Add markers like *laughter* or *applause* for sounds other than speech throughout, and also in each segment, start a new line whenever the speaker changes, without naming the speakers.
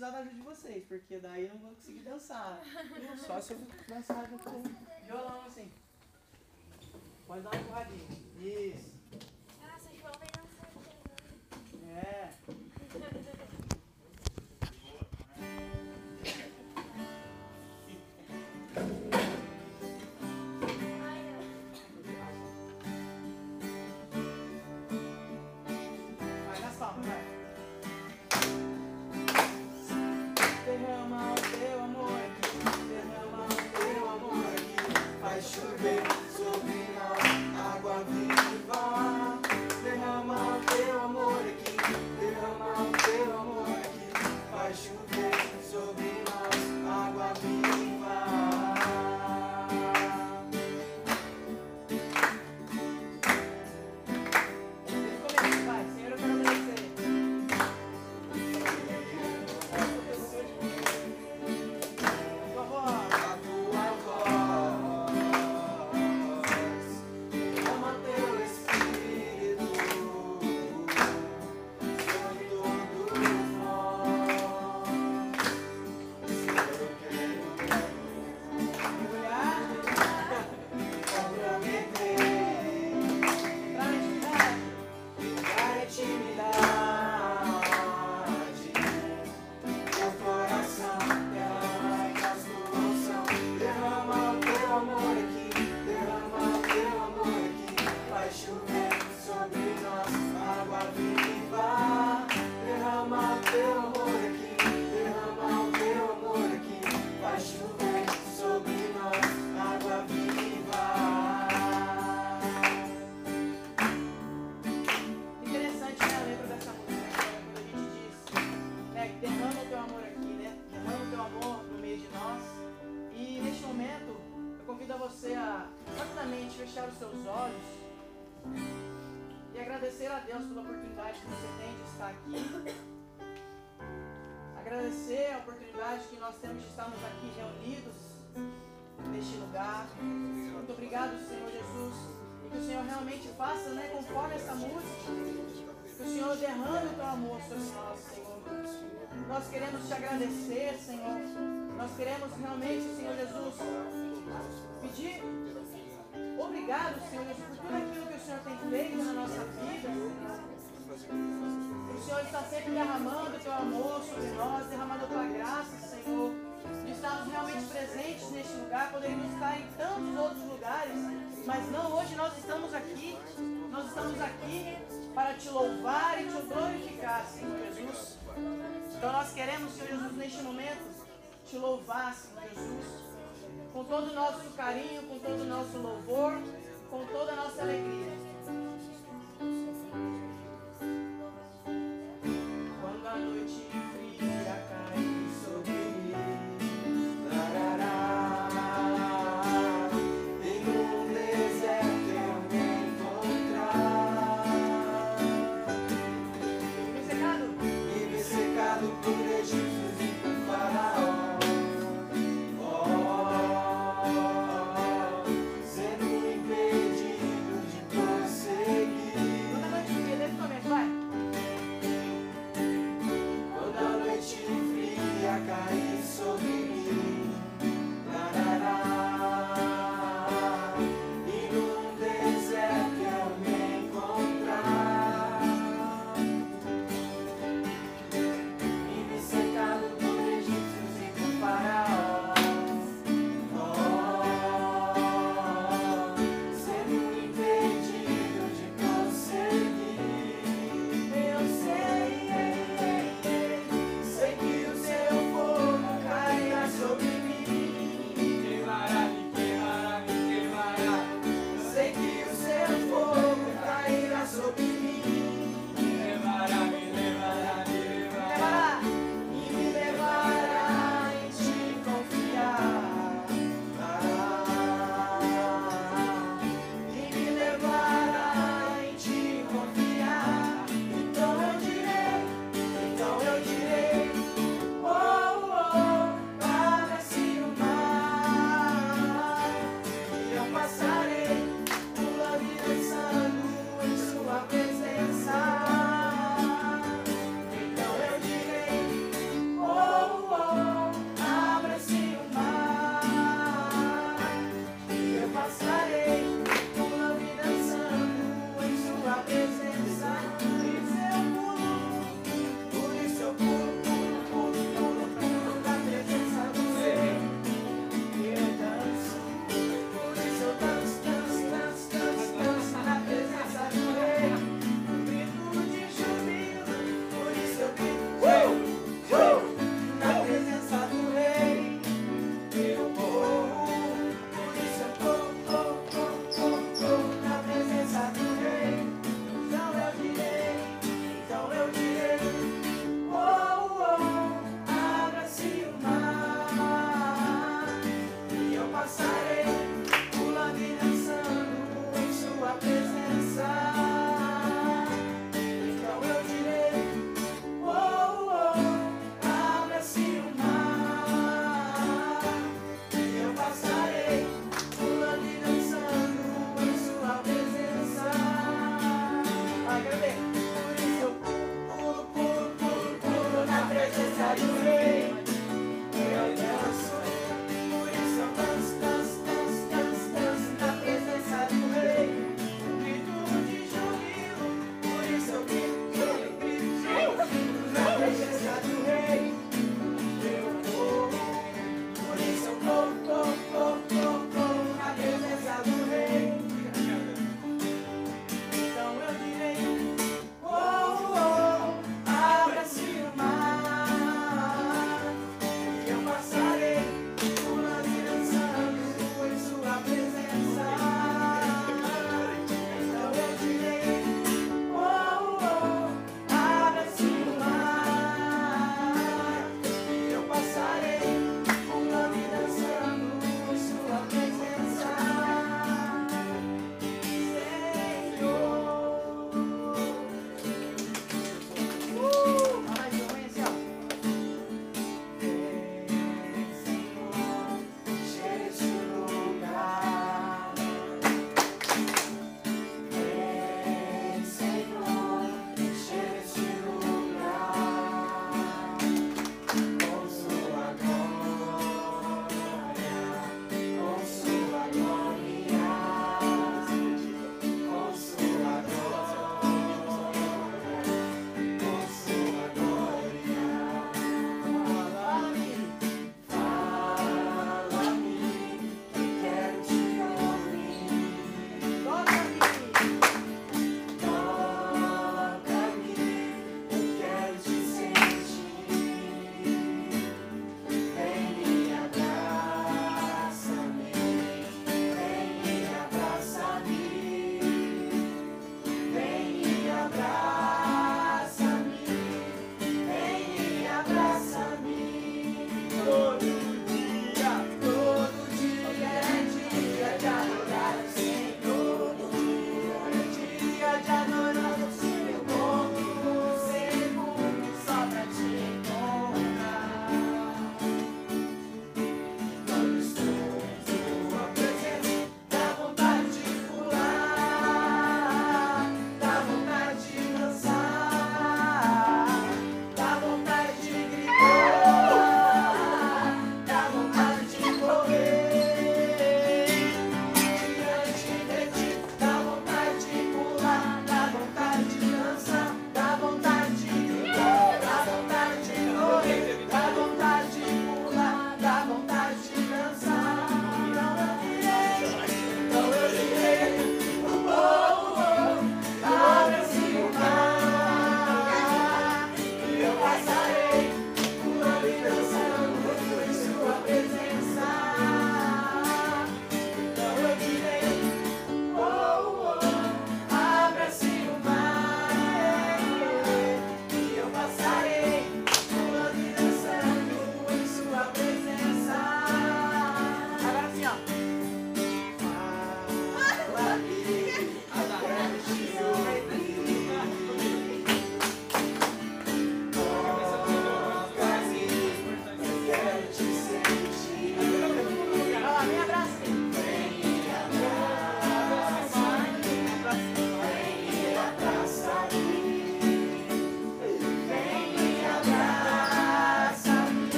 precisar da ajuda de vocês, porque daí eu não vou conseguir dançar. *laughs* Só se eu dançar com violão assim. Pode dar uma empurradinha. Isso.
Nossa, João vai dançar.
É. Nós queremos te agradecer, Senhor. Nós queremos realmente, Senhor Jesus, pedir obrigado, Senhor Jesus, por tudo aquilo que o Senhor tem feito na nossa vida. O Senhor está sempre derramando o teu amor sobre nós, derramando a tua graça, Senhor. De estarmos realmente presentes neste lugar, poderíamos estar em tantos outros lugares, mas não, hoje nós estamos aqui, nós estamos aqui para te louvar e te glorificar, Senhor Jesus. Então nós queremos, Senhor Jesus, neste momento, te louvar, Senhor Jesus, com todo o nosso carinho, com todo o nosso louvor, com toda a nossa alegria. Quando a noite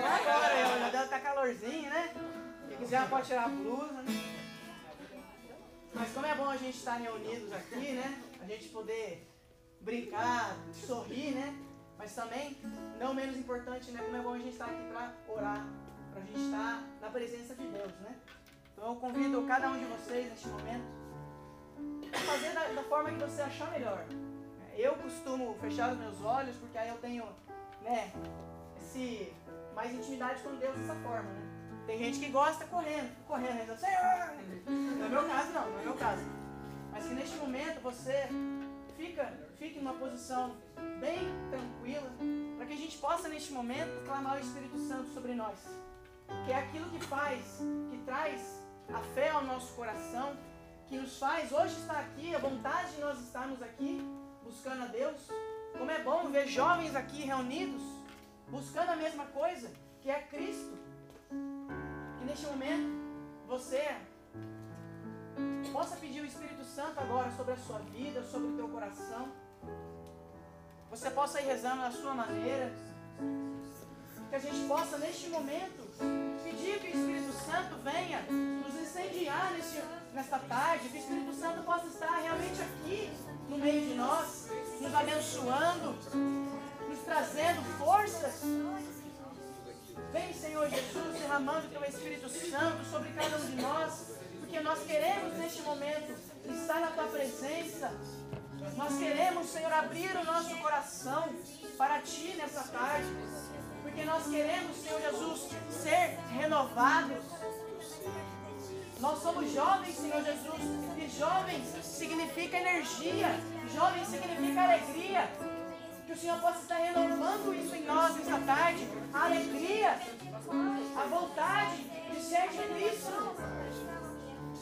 é, a gente tá agora, já deve estar calorzinho, né? Quem quiser pode tirar a blusa, né? Mas como é bom a gente estar reunidos aqui, né? A gente poder brincar, sorrir, né? Mas também, não menos importante, né? Como é bom a gente estar aqui para orar, para a gente estar na presença de Deus, né? Então eu convido cada um de vocês neste momento a fazer da, da forma que você achar melhor. Eu costumo fechar os meus olhos porque aí eu tenho, né, esse mais intimidade com Deus dessa forma, né? Tem gente que gosta correndo, correndo, rezando, Senhor! Não é meu caso não, não é meu caso. Mas que neste momento você fica, fique numa posição bem tranquila, para que a gente possa neste momento clamar o Espírito Santo sobre nós. Que é aquilo que faz, que traz a fé ao nosso coração, que nos faz hoje estar aqui, a vontade de nós estarmos aqui, buscando a Deus. Como é bom ver jovens aqui reunidos, buscando a mesma coisa, que é Cristo. Que neste momento você possa pedir o Espírito Santo agora sobre a sua vida, sobre o teu coração. Você possa ir rezando da sua maneira. Que a gente possa neste momento pedir que o Espírito Santo venha nos incendiar neste, nesta tarde, que o Espírito Santo possa estar realmente aqui no meio de nós, nos abençoando, trazendo forças. Vem, Senhor Jesus, derramando teu Espírito Santo sobre cada um de nós, porque nós queremos neste momento estar na tua presença. Nós queremos, Senhor, abrir o nosso coração para ti nessa tarde, porque nós queremos, Senhor Jesus, ser renovados. Nós somos jovens, Senhor Jesus, e jovens significa energia, jovem significa alegria. O Senhor possa estar renovando isso em nós nessa tarde. A alegria, a vontade de ser de Cristo.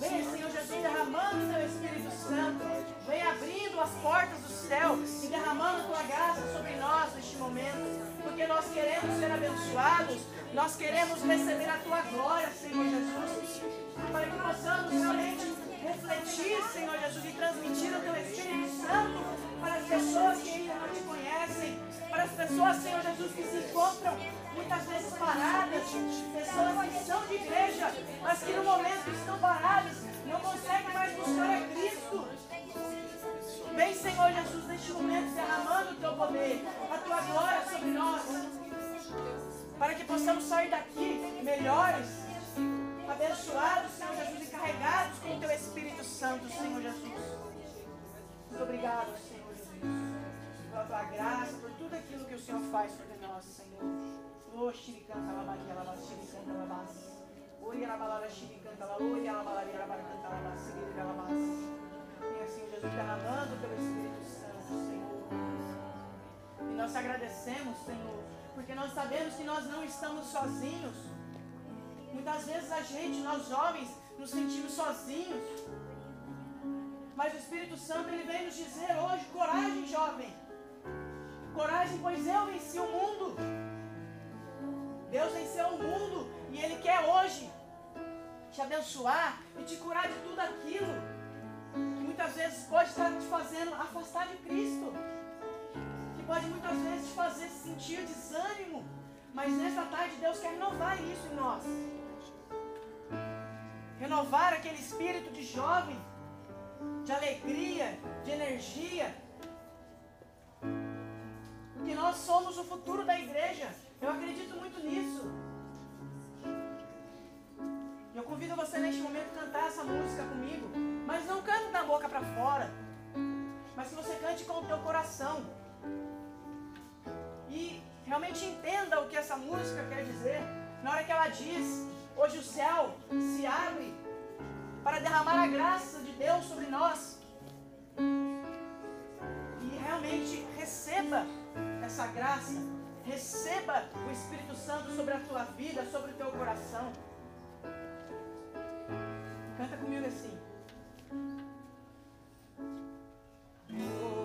Venha, Senhor Jesus, derramando o teu Espírito Santo. Venha abrindo as portas do céu e derramando tua graça sobre nós neste momento. Porque nós queremos ser abençoados. Nós queremos receber a tua glória, Senhor Jesus. Para que possamos realmente refletir, Senhor Jesus, e transmitir o teu Espírito Santo para as pessoas que ainda não te conhecem, para as pessoas, Senhor Jesus, que se encontram muitas vezes paradas, pessoas que são de igreja, mas que no momento estão paradas, não conseguem mais buscar a Cristo. Vem, Senhor Jesus, neste momento derramando o teu poder, a tua glória sobre nós, para que possamos sair daqui melhores, abençoados, Senhor Jesus, e carregados com o Teu Espírito Santo, Senhor Jesus. Muito obrigado, Senhor pela Tua graça, por tudo aquilo que o Senhor faz sobre nós, Senhor. Oh, xiricanta, labas, xiricanta, labas. Oi, alabalara, xiricanta, oi, alabalaria, labaracanta, labas, seguir, labas. E assim, Jesus, derramando pelo Espírito Santo, Senhor. E nós te agradecemos, Senhor, porque nós sabemos que nós não estamos sozinhos. Muitas vezes a gente, nós jovens, nos sentimos sozinhos. Mas o Espírito Santo ele vem nos dizer hoje: coragem, jovem. Coragem, pois eu venci o mundo. Deus venceu o mundo e Ele quer hoje te abençoar e te curar de tudo aquilo que muitas vezes pode estar te fazendo afastar de Cristo. Que pode muitas vezes te fazer sentir desânimo. Mas nessa tarde Deus quer renovar isso em nós renovar aquele espírito de jovem, de alegria, de energia. Que nós somos o futuro da igreja. Eu acredito muito nisso. Eu convido você neste momento a cantar essa música comigo. Mas não cante da boca para fora. Mas que você cante com o teu coração. E realmente entenda o que essa música quer dizer. Na hora que ela diz Hoje o céu se abre para derramar a graça de Deus sobre nós. E realmente receba essa graça. Receba o Espírito Santo sobre a tua vida, sobre o teu coração. Canta comigo assim. Nós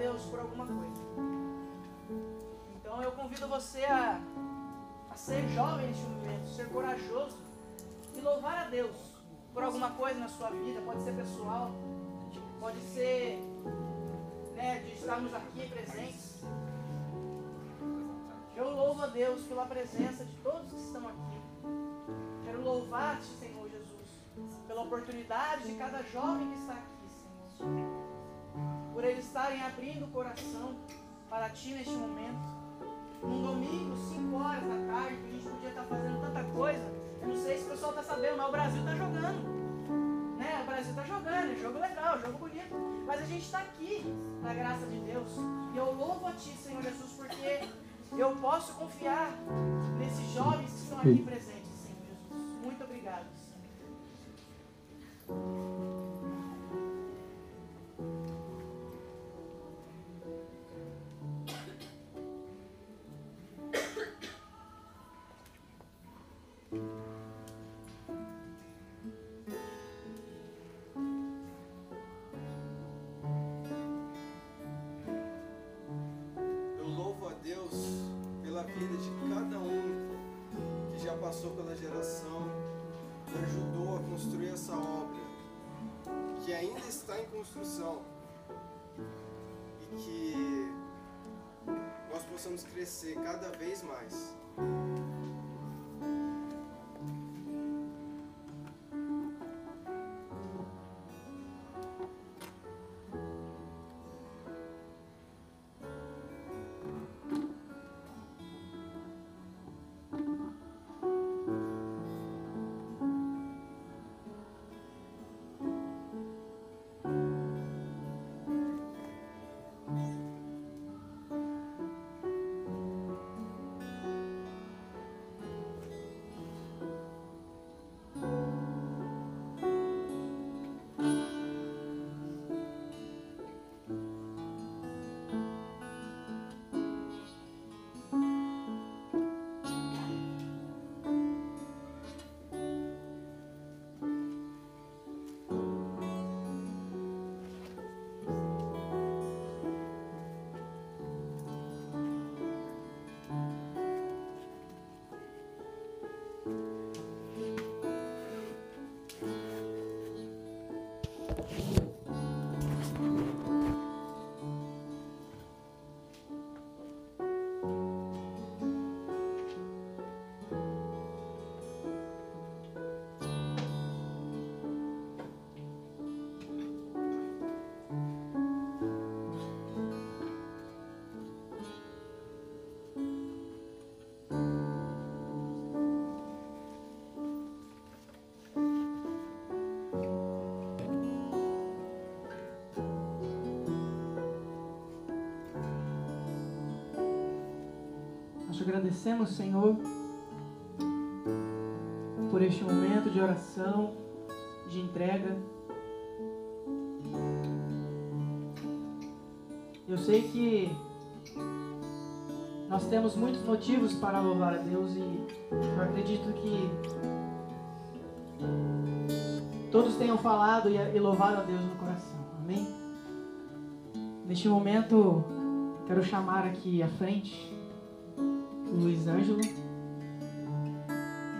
Deus por alguma coisa. Então eu convido você a, a ser jovem neste momento, ser corajoso e louvar a Deus por alguma coisa na sua vida, pode ser pessoal, pode ser né, de estarmos aqui presentes. Eu louvo a Deus pela presença de todos que estão aqui. Quero louvar-te, Senhor Jesus, pela oportunidade de cada jovem que está aqui eles estarem abrindo o coração para ti neste momento. Um domingo, 5 horas da tarde, que a gente podia estar fazendo tanta coisa. Eu não sei se o pessoal está sabendo, mas o Brasil está jogando. Né? O Brasil está jogando, é jogo legal, é jogo bonito. Mas a gente está aqui, na graça de Deus. E eu louvo a Ti, Senhor Jesus, porque eu posso confiar nesses jovens que estão aqui presentes, Senhor Jesus. Muito obrigado, Senhor.
crescer cada vez mais.
Te agradecemos, Senhor, por este momento de oração, de entrega. Eu sei que nós temos muitos motivos para louvar a Deus e eu acredito que todos tenham falado e louvado a Deus no coração. Amém? Neste momento, quero chamar aqui à frente Luiz Ângelo, que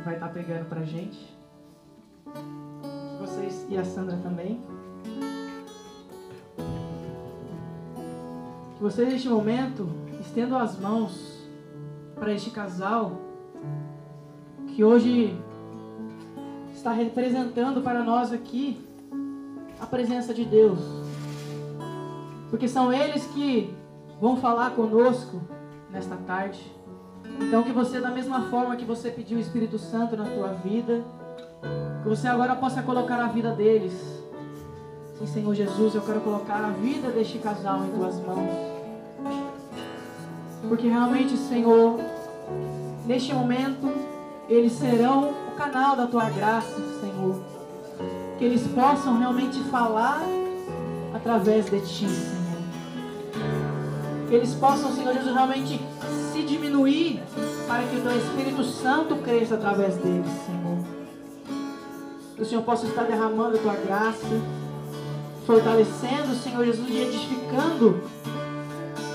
vai estar pregando pra gente. Vocês e a Sandra também. Que vocês neste momento estendam as mãos para este casal que hoje está representando para nós aqui a presença de Deus. Porque são eles que vão falar conosco nesta tarde. Então que você da mesma forma que você pediu o Espírito Santo na tua vida, que você agora possa colocar a vida deles. Sim, Senhor Jesus, eu quero colocar a vida deste casal em tuas mãos. Porque realmente, Senhor, neste momento, eles serão o canal da tua graça, Senhor. Que eles possam realmente falar através de ti, Senhor. Que eles possam, Senhor Jesus, realmente diminuir para que o teu Espírito Santo cresça através deles, Senhor. Que o Senhor possa estar derramando a tua graça, fortalecendo, Senhor Jesus, e edificando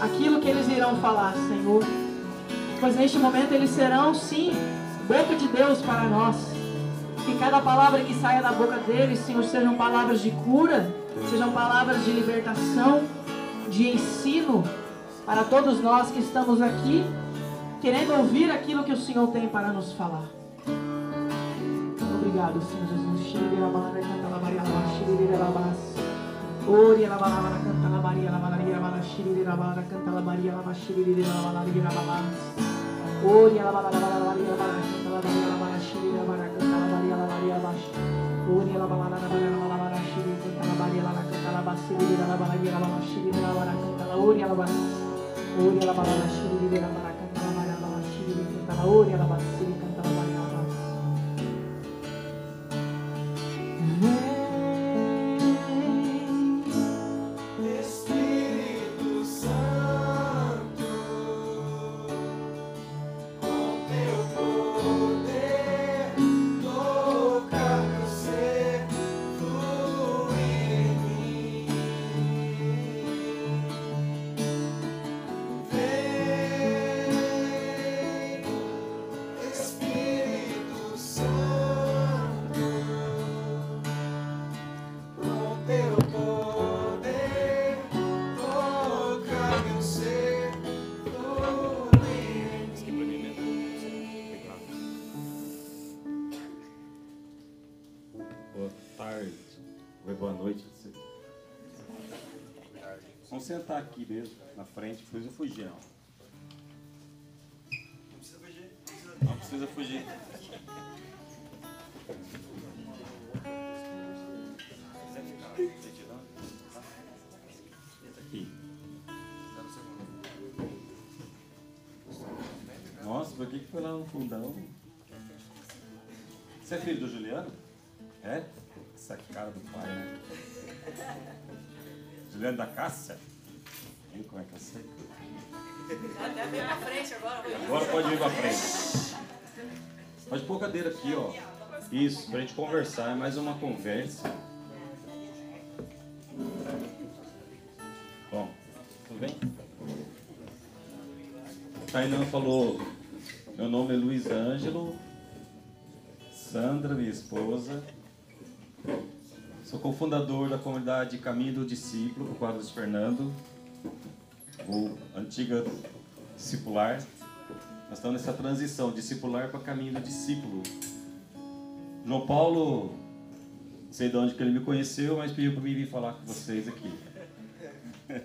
aquilo que eles irão falar, Senhor. Pois neste momento eles serão, sim, boca de Deus para nós. Que cada palavra que saia da boca deles, Senhor, sejam palavras de cura, sejam palavras de libertação, de ensino para todos nós que estamos aqui, querendo ouvir aquilo que o Senhor tem para nos falar. Obrigado, Senhor Jesus. Ori la bala bala canta la Maria la bala la bala shiri la bala canta la Maria la bala shiri la bala la bala Ori la bala la bala la Maria la bala canta la Maria la bala shiri la bala canta la Maria la Maria la Ori la bala la bala la bala bala shiri canta la Maria la canta la bala shiri la bala la bala shiri la bala canta la Ori la bala Ori la bala la shiri canta la Ori la
frente, eu fugir. Não.
Não precisa fugir.
não precisa fugir. Nossa, por que que foi lá no fundão? Você é filho do Juliano? É? Essa cara do pai, né? Juliano da Cássia? Viu como é que eu sei?
Até pra frente agora.
Agora pode vir pra frente. Pode pôr a cadeira aqui, ó. Isso, pra gente conversar. É mais uma conversa. Bom, tudo bem? Tainan falou: Meu nome é Luiz Ângelo. Sandra, minha esposa. Sou cofundador da comunidade Caminho do Discípulo, o Quadros Fernando, ou antiga discipular. Nós estamos nessa transição, discipular para caminho do discípulo. João Paulo, não sei de onde que ele me conheceu, mas pediu para mim vir falar com vocês aqui. *laughs*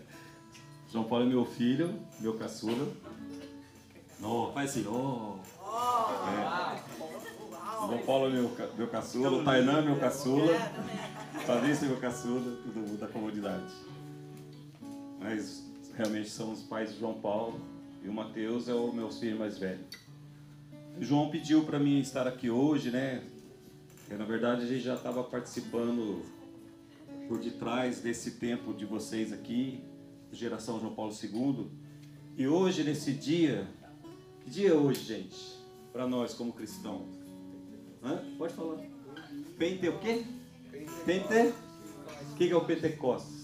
João Paulo é meu filho, meu caçula. Não, faz assim, ó. É. João Paulo é meu, meu caçula, o Tainan é meu caçula, Fabrício é meu caçula, todo mundo da comunidade. Mas realmente são os pais de João Paulo. e o Mateus é o meu filho mais velho. O João pediu para mim estar aqui hoje, né? Porque, na verdade a gente já estava participando por detrás desse tempo de vocês aqui, geração João Paulo II. E hoje, nesse dia, que dia é hoje, gente? Para nós como cristãos? Hã? Pode falar. Pente o quê? Pente? O que é o Pentecostes?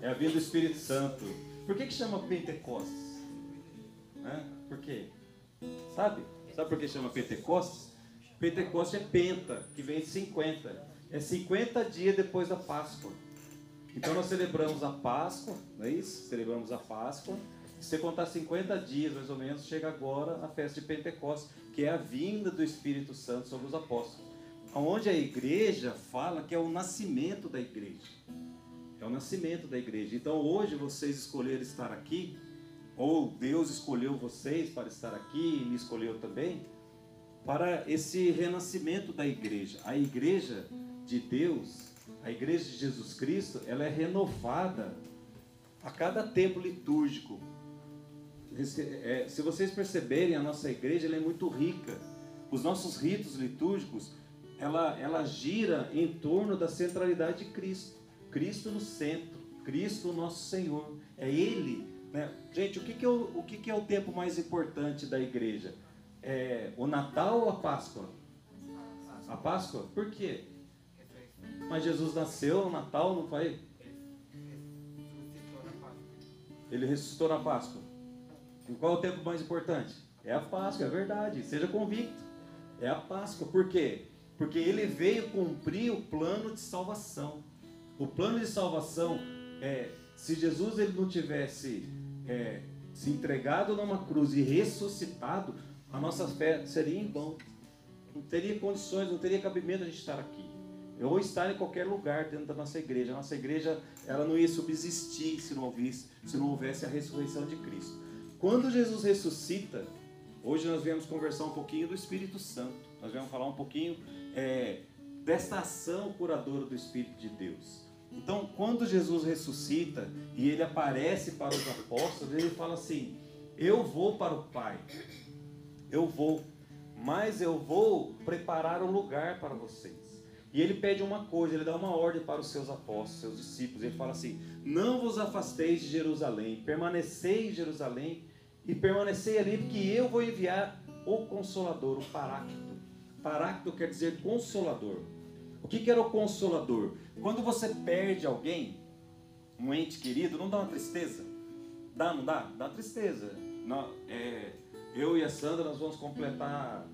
É a vinda do Espírito Santo. Por que, que chama Pentecostes? Por quê? Sabe? Sabe por que chama Pentecostes? Pentecostes é penta, que vem de 50. É 50 dias depois da Páscoa. Então nós celebramos a Páscoa, não é isso? Celebramos a Páscoa. Se você contar 50 dias, mais ou menos, chega agora a festa de Pentecostes, que é a vinda do Espírito Santo sobre os apóstolos. Onde a igreja fala que é o nascimento da igreja. É o nascimento da igreja. Então hoje vocês escolheram estar aqui, ou Deus escolheu vocês para estar aqui e me escolheu também, para esse renascimento da igreja. A igreja de Deus, a igreja de Jesus Cristo, ela é renovada a cada tempo litúrgico. É, se vocês perceberem, a nossa igreja é muito rica. Os nossos ritos litúrgicos, ela, ela gira em torno da centralidade de Cristo. Cristo no centro, Cristo nosso Senhor. É Ele. Né? Gente, o, que, que, é o, o que, que é o tempo mais importante da igreja? É o Natal ou a Páscoa? A Páscoa? Por quê? Mas Jesus nasceu no Natal, não foi? Ele ressuscitou na Páscoa. E qual é o tempo mais importante? É a Páscoa, é verdade. Seja convicto. É a Páscoa. Por quê? Porque ele veio cumprir o plano de salvação. O plano de salvação, é, se Jesus ele não tivesse é, se entregado numa cruz e ressuscitado, a nossa fé seria em vão. Não teria condições, não teria cabimento a gente estar aqui. Ou estar em qualquer lugar dentro da nossa igreja. A nossa igreja ela não ia subsistir se não houvesse, se não houvesse a ressurreição de Cristo. Quando Jesus ressuscita, hoje nós viemos conversar um pouquinho do Espírito Santo. Nós viemos falar um pouquinho é, desta ação curadora do Espírito de Deus. Então, quando Jesus ressuscita e ele aparece para os apóstolos, ele fala assim: Eu vou para o Pai, eu vou, mas eu vou preparar um lugar para vocês. E ele pede uma coisa, ele dá uma ordem para os seus apóstolos, seus discípulos. Ele fala assim: Não vos afasteis de Jerusalém, permanecei em Jerusalém e permanecei ali, porque eu vou enviar o Consolador, o Paráclito. Paráclito quer dizer consolador. O que, que era o consolador? Quando você perde alguém, um ente querido, não dá uma tristeza? Dá, não dá? Dá tristeza. Não, é, eu e a Sandra, nós vamos completar,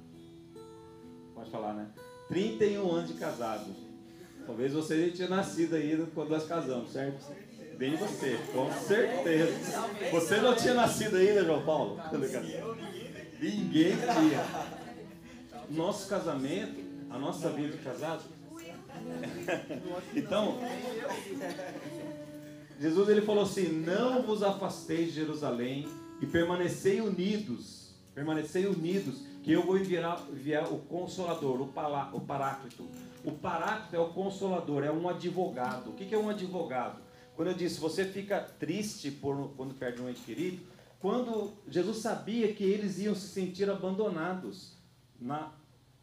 pode falar, né? 31 anos de casado. Talvez você já tinha nascido ainda quando nós casamos, certo? Bem você, com certeza. Você não tinha nascido ainda, João Paulo? *laughs* Ninguém tinha. Nosso casamento, a nossa vida de casado. *laughs* Então, Jesus ele falou assim: Não vos afasteis de Jerusalém e permanecei unidos, permanecei unidos, que eu vou enviar, enviar o Consolador, o, palá, o Paráclito. O Paráclito é o Consolador, é um advogado. O que é um advogado? Quando eu disse, você fica triste por, quando perde um ente querido, quando Jesus sabia que eles iam se sentir abandonados na,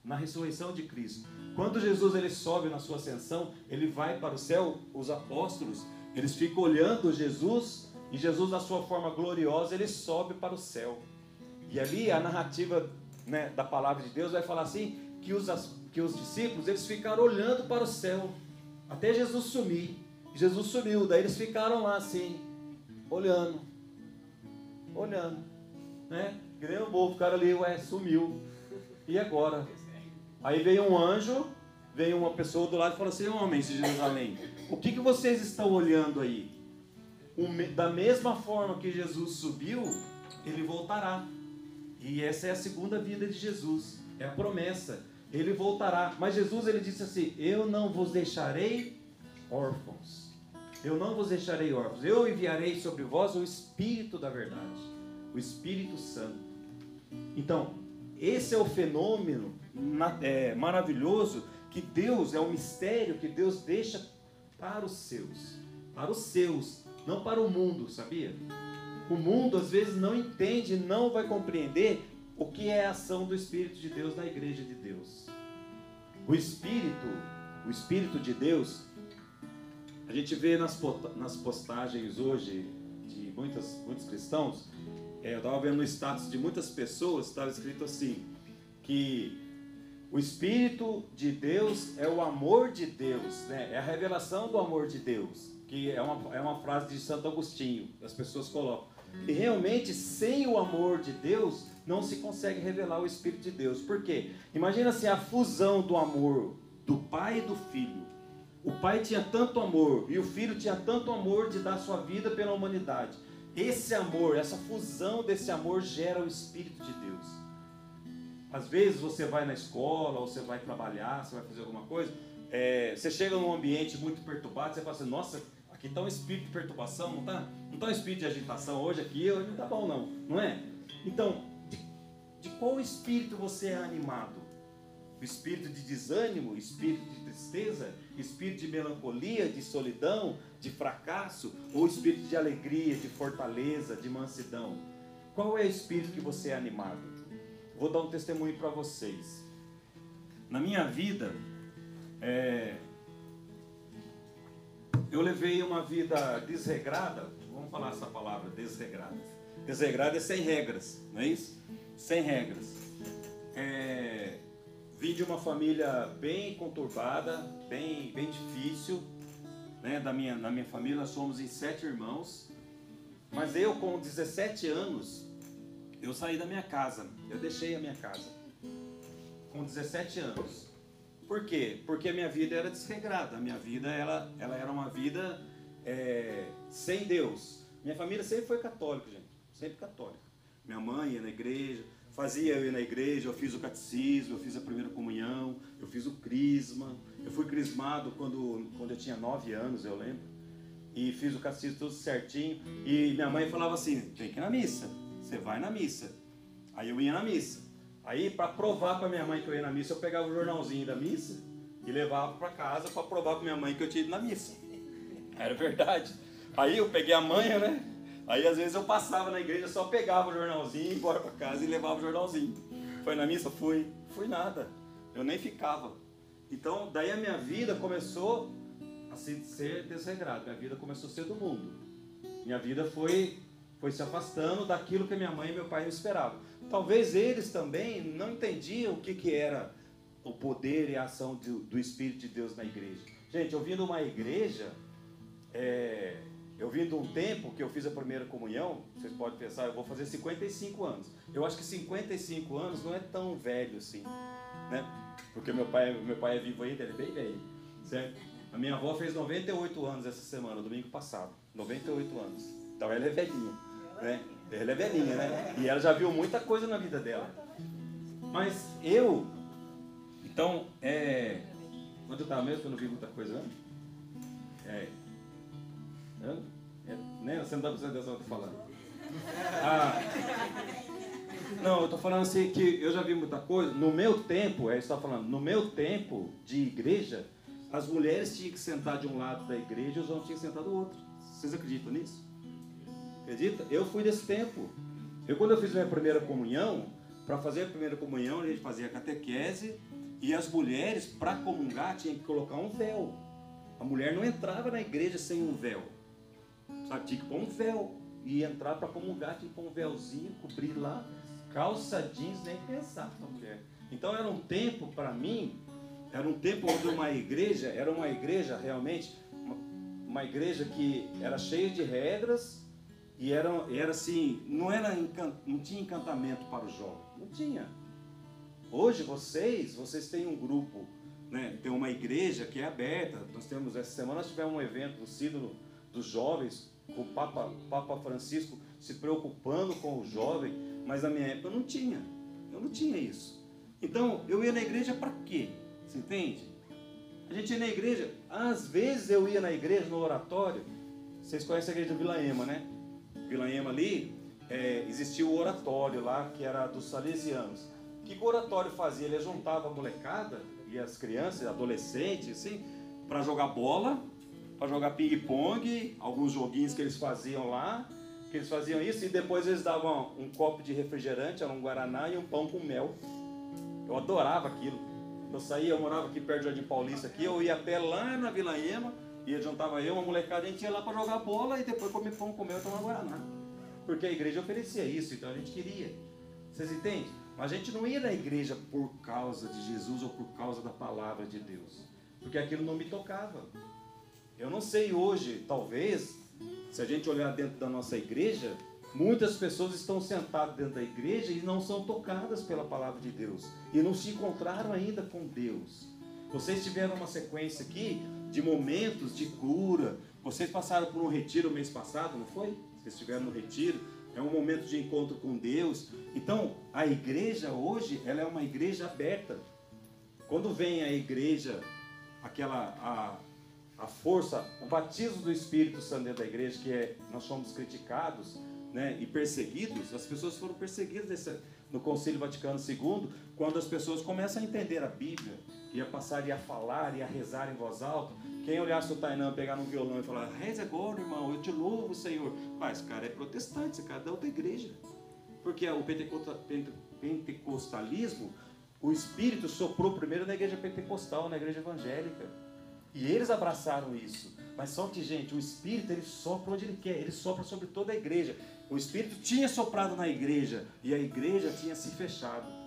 na ressurreição de Cristo. Quando Jesus ele sobe na sua ascensão, ele vai para o céu, os apóstolos, eles ficam olhando Jesus e Jesus, na sua forma gloriosa, ele sobe para o céu. E ali a narrativa né, da palavra de Deus vai falar assim: que os, que os discípulos eles ficaram olhando para o céu até Jesus sumir. Jesus sumiu, daí eles ficaram lá assim, olhando, olhando, né? Que nem o povo, ficaram ali, ué, sumiu. E agora? Aí veio um anjo, veio uma pessoa do lado e falou assim: Homens de Jerusalém, o que, que vocês estão olhando aí? da mesma forma que Jesus subiu, ele voltará. E essa é a segunda vinda de Jesus, é a promessa. Ele voltará. Mas Jesus ele disse assim: Eu não vos deixarei órfãos. Eu não vos deixarei órfãos. Eu enviarei sobre vós o Espírito da verdade, o Espírito Santo. Então, esse é o fenômeno é, maravilhoso que Deus, é o mistério que Deus deixa para os seus. Para os seus, não para o mundo, sabia? o mundo às vezes não entende, não vai compreender o que é a ação do Espírito de Deus na igreja de Deus. O Espírito, o Espírito de Deus, a gente vê nas, nas postagens hoje de muitas, muitos cristãos, é, eu estava vendo no status de muitas pessoas, estava escrito assim, que o Espírito de Deus é o amor de Deus, né? é a revelação do amor de Deus, que é uma, é uma frase de Santo Agostinho, as pessoas colocam. E realmente, sem o amor de Deus, não se consegue revelar o Espírito de Deus. Por quê? Imagina assim a fusão do amor do pai e do filho. O pai tinha tanto amor e o filho tinha tanto amor de dar sua vida pela humanidade. Esse amor, essa fusão desse amor gera o Espírito de Deus. Às vezes você vai na escola, ou você vai trabalhar, você vai fazer alguma coisa, é, você chega num ambiente muito perturbado, você fala assim, nossa, aqui está um espírito de perturbação, não está? Não está um espírito de agitação hoje aqui, hoje não está bom não, não é? Então, de, de qual espírito você é animado? O espírito de desânimo, espírito de tristeza, espírito de melancolia, de solidão, de fracasso, ou espírito de alegria, de fortaleza, de mansidão? Qual é o espírito que você é animado? Vou dar um testemunho para vocês. Na minha vida, é, eu levei uma vida desregrada, vamos falar essa palavra, desregrada. Desregrada é sem regras, não é isso? Sem regras. É, vim de uma família bem conturbada, bem, bem difícil. Né? Da minha, na minha família nós somos em sete irmãos. Mas eu com 17 anos, eu saí da minha casa. Eu deixei a minha casa. Com 17 anos. Por quê? Porque a minha vida era desregrada. A minha vida ela, ela era uma vida é, sem Deus. Minha família sempre foi católica, gente. Sempre católica. Minha mãe ia na igreja, fazia eu ir na igreja, eu fiz o catecismo, eu fiz a primeira comunhão, eu fiz o crisma. Eu fui crismado quando, quando eu tinha nove anos, eu lembro. E fiz o catecismo tudo certinho. E minha mãe falava assim: tem que ir na missa. Você vai na missa. Aí eu ia na missa. Aí, para provar para minha mãe que eu ia na missa, eu pegava o jornalzinho da missa e levava para casa para provar para minha mãe que eu tinha ido na missa. Era verdade. Aí eu peguei a manha, né? Aí às vezes eu passava na igreja, só pegava o jornalzinho, ia embora para casa e levava o jornalzinho. Foi na missa? Fui. Fui nada. Eu nem ficava. Então, daí a minha vida começou a ser desregrada. Minha vida começou a ser do mundo. Minha vida foi, foi se afastando daquilo que minha mãe e meu pai me esperavam. Talvez eles também não entendiam o que, que era o poder e a ação do, do Espírito de Deus na igreja. Gente, eu vim de uma igreja, é, eu vim de um tempo que eu fiz a primeira comunhão, vocês podem pensar, eu vou fazer 55 anos. Eu acho que 55 anos não é tão velho assim, né? Porque meu pai, meu pai é vivo ainda, ele é bem velho, certo? A minha avó fez 98 anos essa semana, domingo passado. 98 anos. Então ela é velhinha, né? Ela é velhinha, né? E ela já viu muita coisa na vida dela. Mas eu, então, é. Quando eu estava mesmo, eu não vi muita coisa, né? É. né? Você não dá pra atenção que eu tô falando. Ah, não, eu estou falando assim que eu já vi muita coisa. No meu tempo, é que falando, no meu tempo de igreja, as mulheres tinham que sentar de um lado da igreja e os homens tinham que sentar do outro. Vocês acreditam nisso? Acredita? Eu fui desse tempo. Eu, quando eu fiz minha primeira comunhão, para fazer a primeira comunhão, a gente fazia catequese e as mulheres, para comungar, tinham que colocar um véu. A mulher não entrava na igreja sem um véu. Sabe? Tinha que pôr um véu. E entrar para comungar, tinha que pôr um véuzinho, cobrir lá. Calça jeans, nem pensar para mulher. Então era um tempo, para mim, era um tempo onde uma igreja, era uma igreja realmente, uma, uma igreja que era cheia de regras, e era, era assim, não, era não tinha encantamento para o jovem. Não tinha. Hoje vocês, vocês têm um grupo, né, tem uma igreja que é aberta. Nós temos, essa semana nós tivemos um evento no Sínodo dos Jovens, com o Papa, Papa Francisco se preocupando com o jovem, mas na minha época não tinha. Eu não tinha isso. Então, eu ia na igreja para quê? Você entende? A gente ia na igreja, às vezes eu ia na igreja, no oratório. Vocês conhecem a igreja do Vila Ema, né? Vilanhema ali, é, existia o oratório lá, que era dos salesianos. O que o oratório fazia? Ele juntava a molecada e as crianças, adolescentes, assim, para jogar bola, para jogar ping-pong, alguns joguinhos que eles faziam lá, que eles faziam isso e depois eles davam um copo de refrigerante, era um guaraná e um pão com mel. Eu adorava aquilo. Eu saía, eu morava aqui perto do Jardim Paulista aqui, eu ia a pé lá na Vila Ema, e juntava eu, uma molecada, a gente ia lá para jogar bola e depois comer pão com mel e tomar guaraná. Porque a igreja oferecia isso, então a gente queria. Vocês entendem? Mas a gente não ia na igreja por causa de Jesus ou por causa da palavra de Deus. Porque aquilo não me tocava. Eu não sei hoje, talvez, se a gente olhar dentro da nossa igreja, muitas pessoas estão sentadas dentro da igreja e não são tocadas pela palavra de Deus. E não se encontraram ainda com Deus. Vocês tiveram uma sequência aqui de momentos de cura. Vocês passaram por um retiro mês passado, não foi? Vocês estiveram no retiro. É um momento de encontro com Deus. Então, a igreja hoje, ela é uma igreja aberta. Quando vem a igreja, aquela a, a força, o batismo do Espírito Santo dentro da igreja, que é nós somos criticados né, e perseguidos, as pessoas foram perseguidas nesse, no Concílio Vaticano II, quando as pessoas começam a entender a Bíblia, e a passar e a falar e a rezar em voz alta. Quem olhasse o Tainã pegar no violão e falar, reze agora, irmão, eu te louvo, Senhor. Mas esse cara é protestante, esse cara é da outra igreja. Porque o pentecostalismo, o Espírito soprou primeiro na igreja pentecostal, na igreja evangélica. E eles abraçaram isso. Mas só que, gente, o Espírito ele sopra onde ele quer, ele sopra sobre toda a igreja. O Espírito tinha soprado na igreja e a igreja tinha se fechado.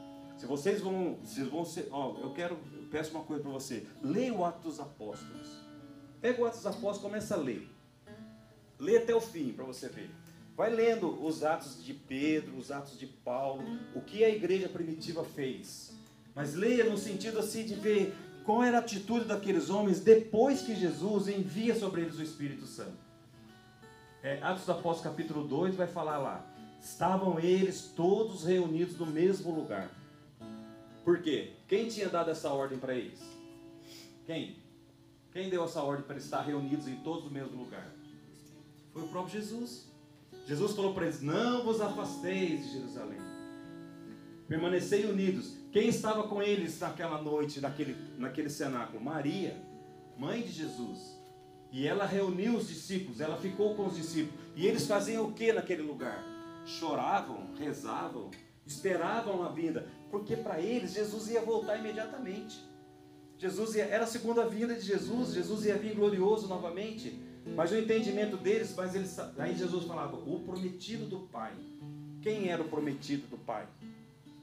Se vocês vão, vocês vão ser, ó, eu quero, eu peço uma coisa para você. Leia o Atos dos Apóstolos. Pega o Atos dos Apóstolos, começa a ler. Lê até o fim para você ver. Vai lendo os Atos de Pedro, os Atos de Paulo, o que a igreja primitiva fez. Mas leia no sentido assim de ver qual era a atitude daqueles homens depois que Jesus envia sobre eles o Espírito Santo. É, Atos dos Apóstolos capítulo 2 vai falar lá. Estavam eles todos reunidos no mesmo lugar. Por quê? Quem tinha dado essa ordem para eles? Quem? Quem deu essa ordem para estar reunidos em todos no mesmo lugar? Foi o próprio Jesus. Jesus falou para eles: Não vos afasteis de Jerusalém. Permanecei unidos. Quem estava com eles naquela noite, naquele, naquele cenáculo? Maria, mãe de Jesus. E ela reuniu os discípulos, ela ficou com os discípulos. E eles faziam o que naquele lugar? Choravam, rezavam, esperavam a vinda. Porque para eles Jesus ia voltar imediatamente. Jesus ia, era a segunda vinda de Jesus, Jesus ia vir glorioso novamente. Mas o entendimento deles, mas eles, aí Jesus falava, o prometido do Pai. Quem era o prometido do Pai?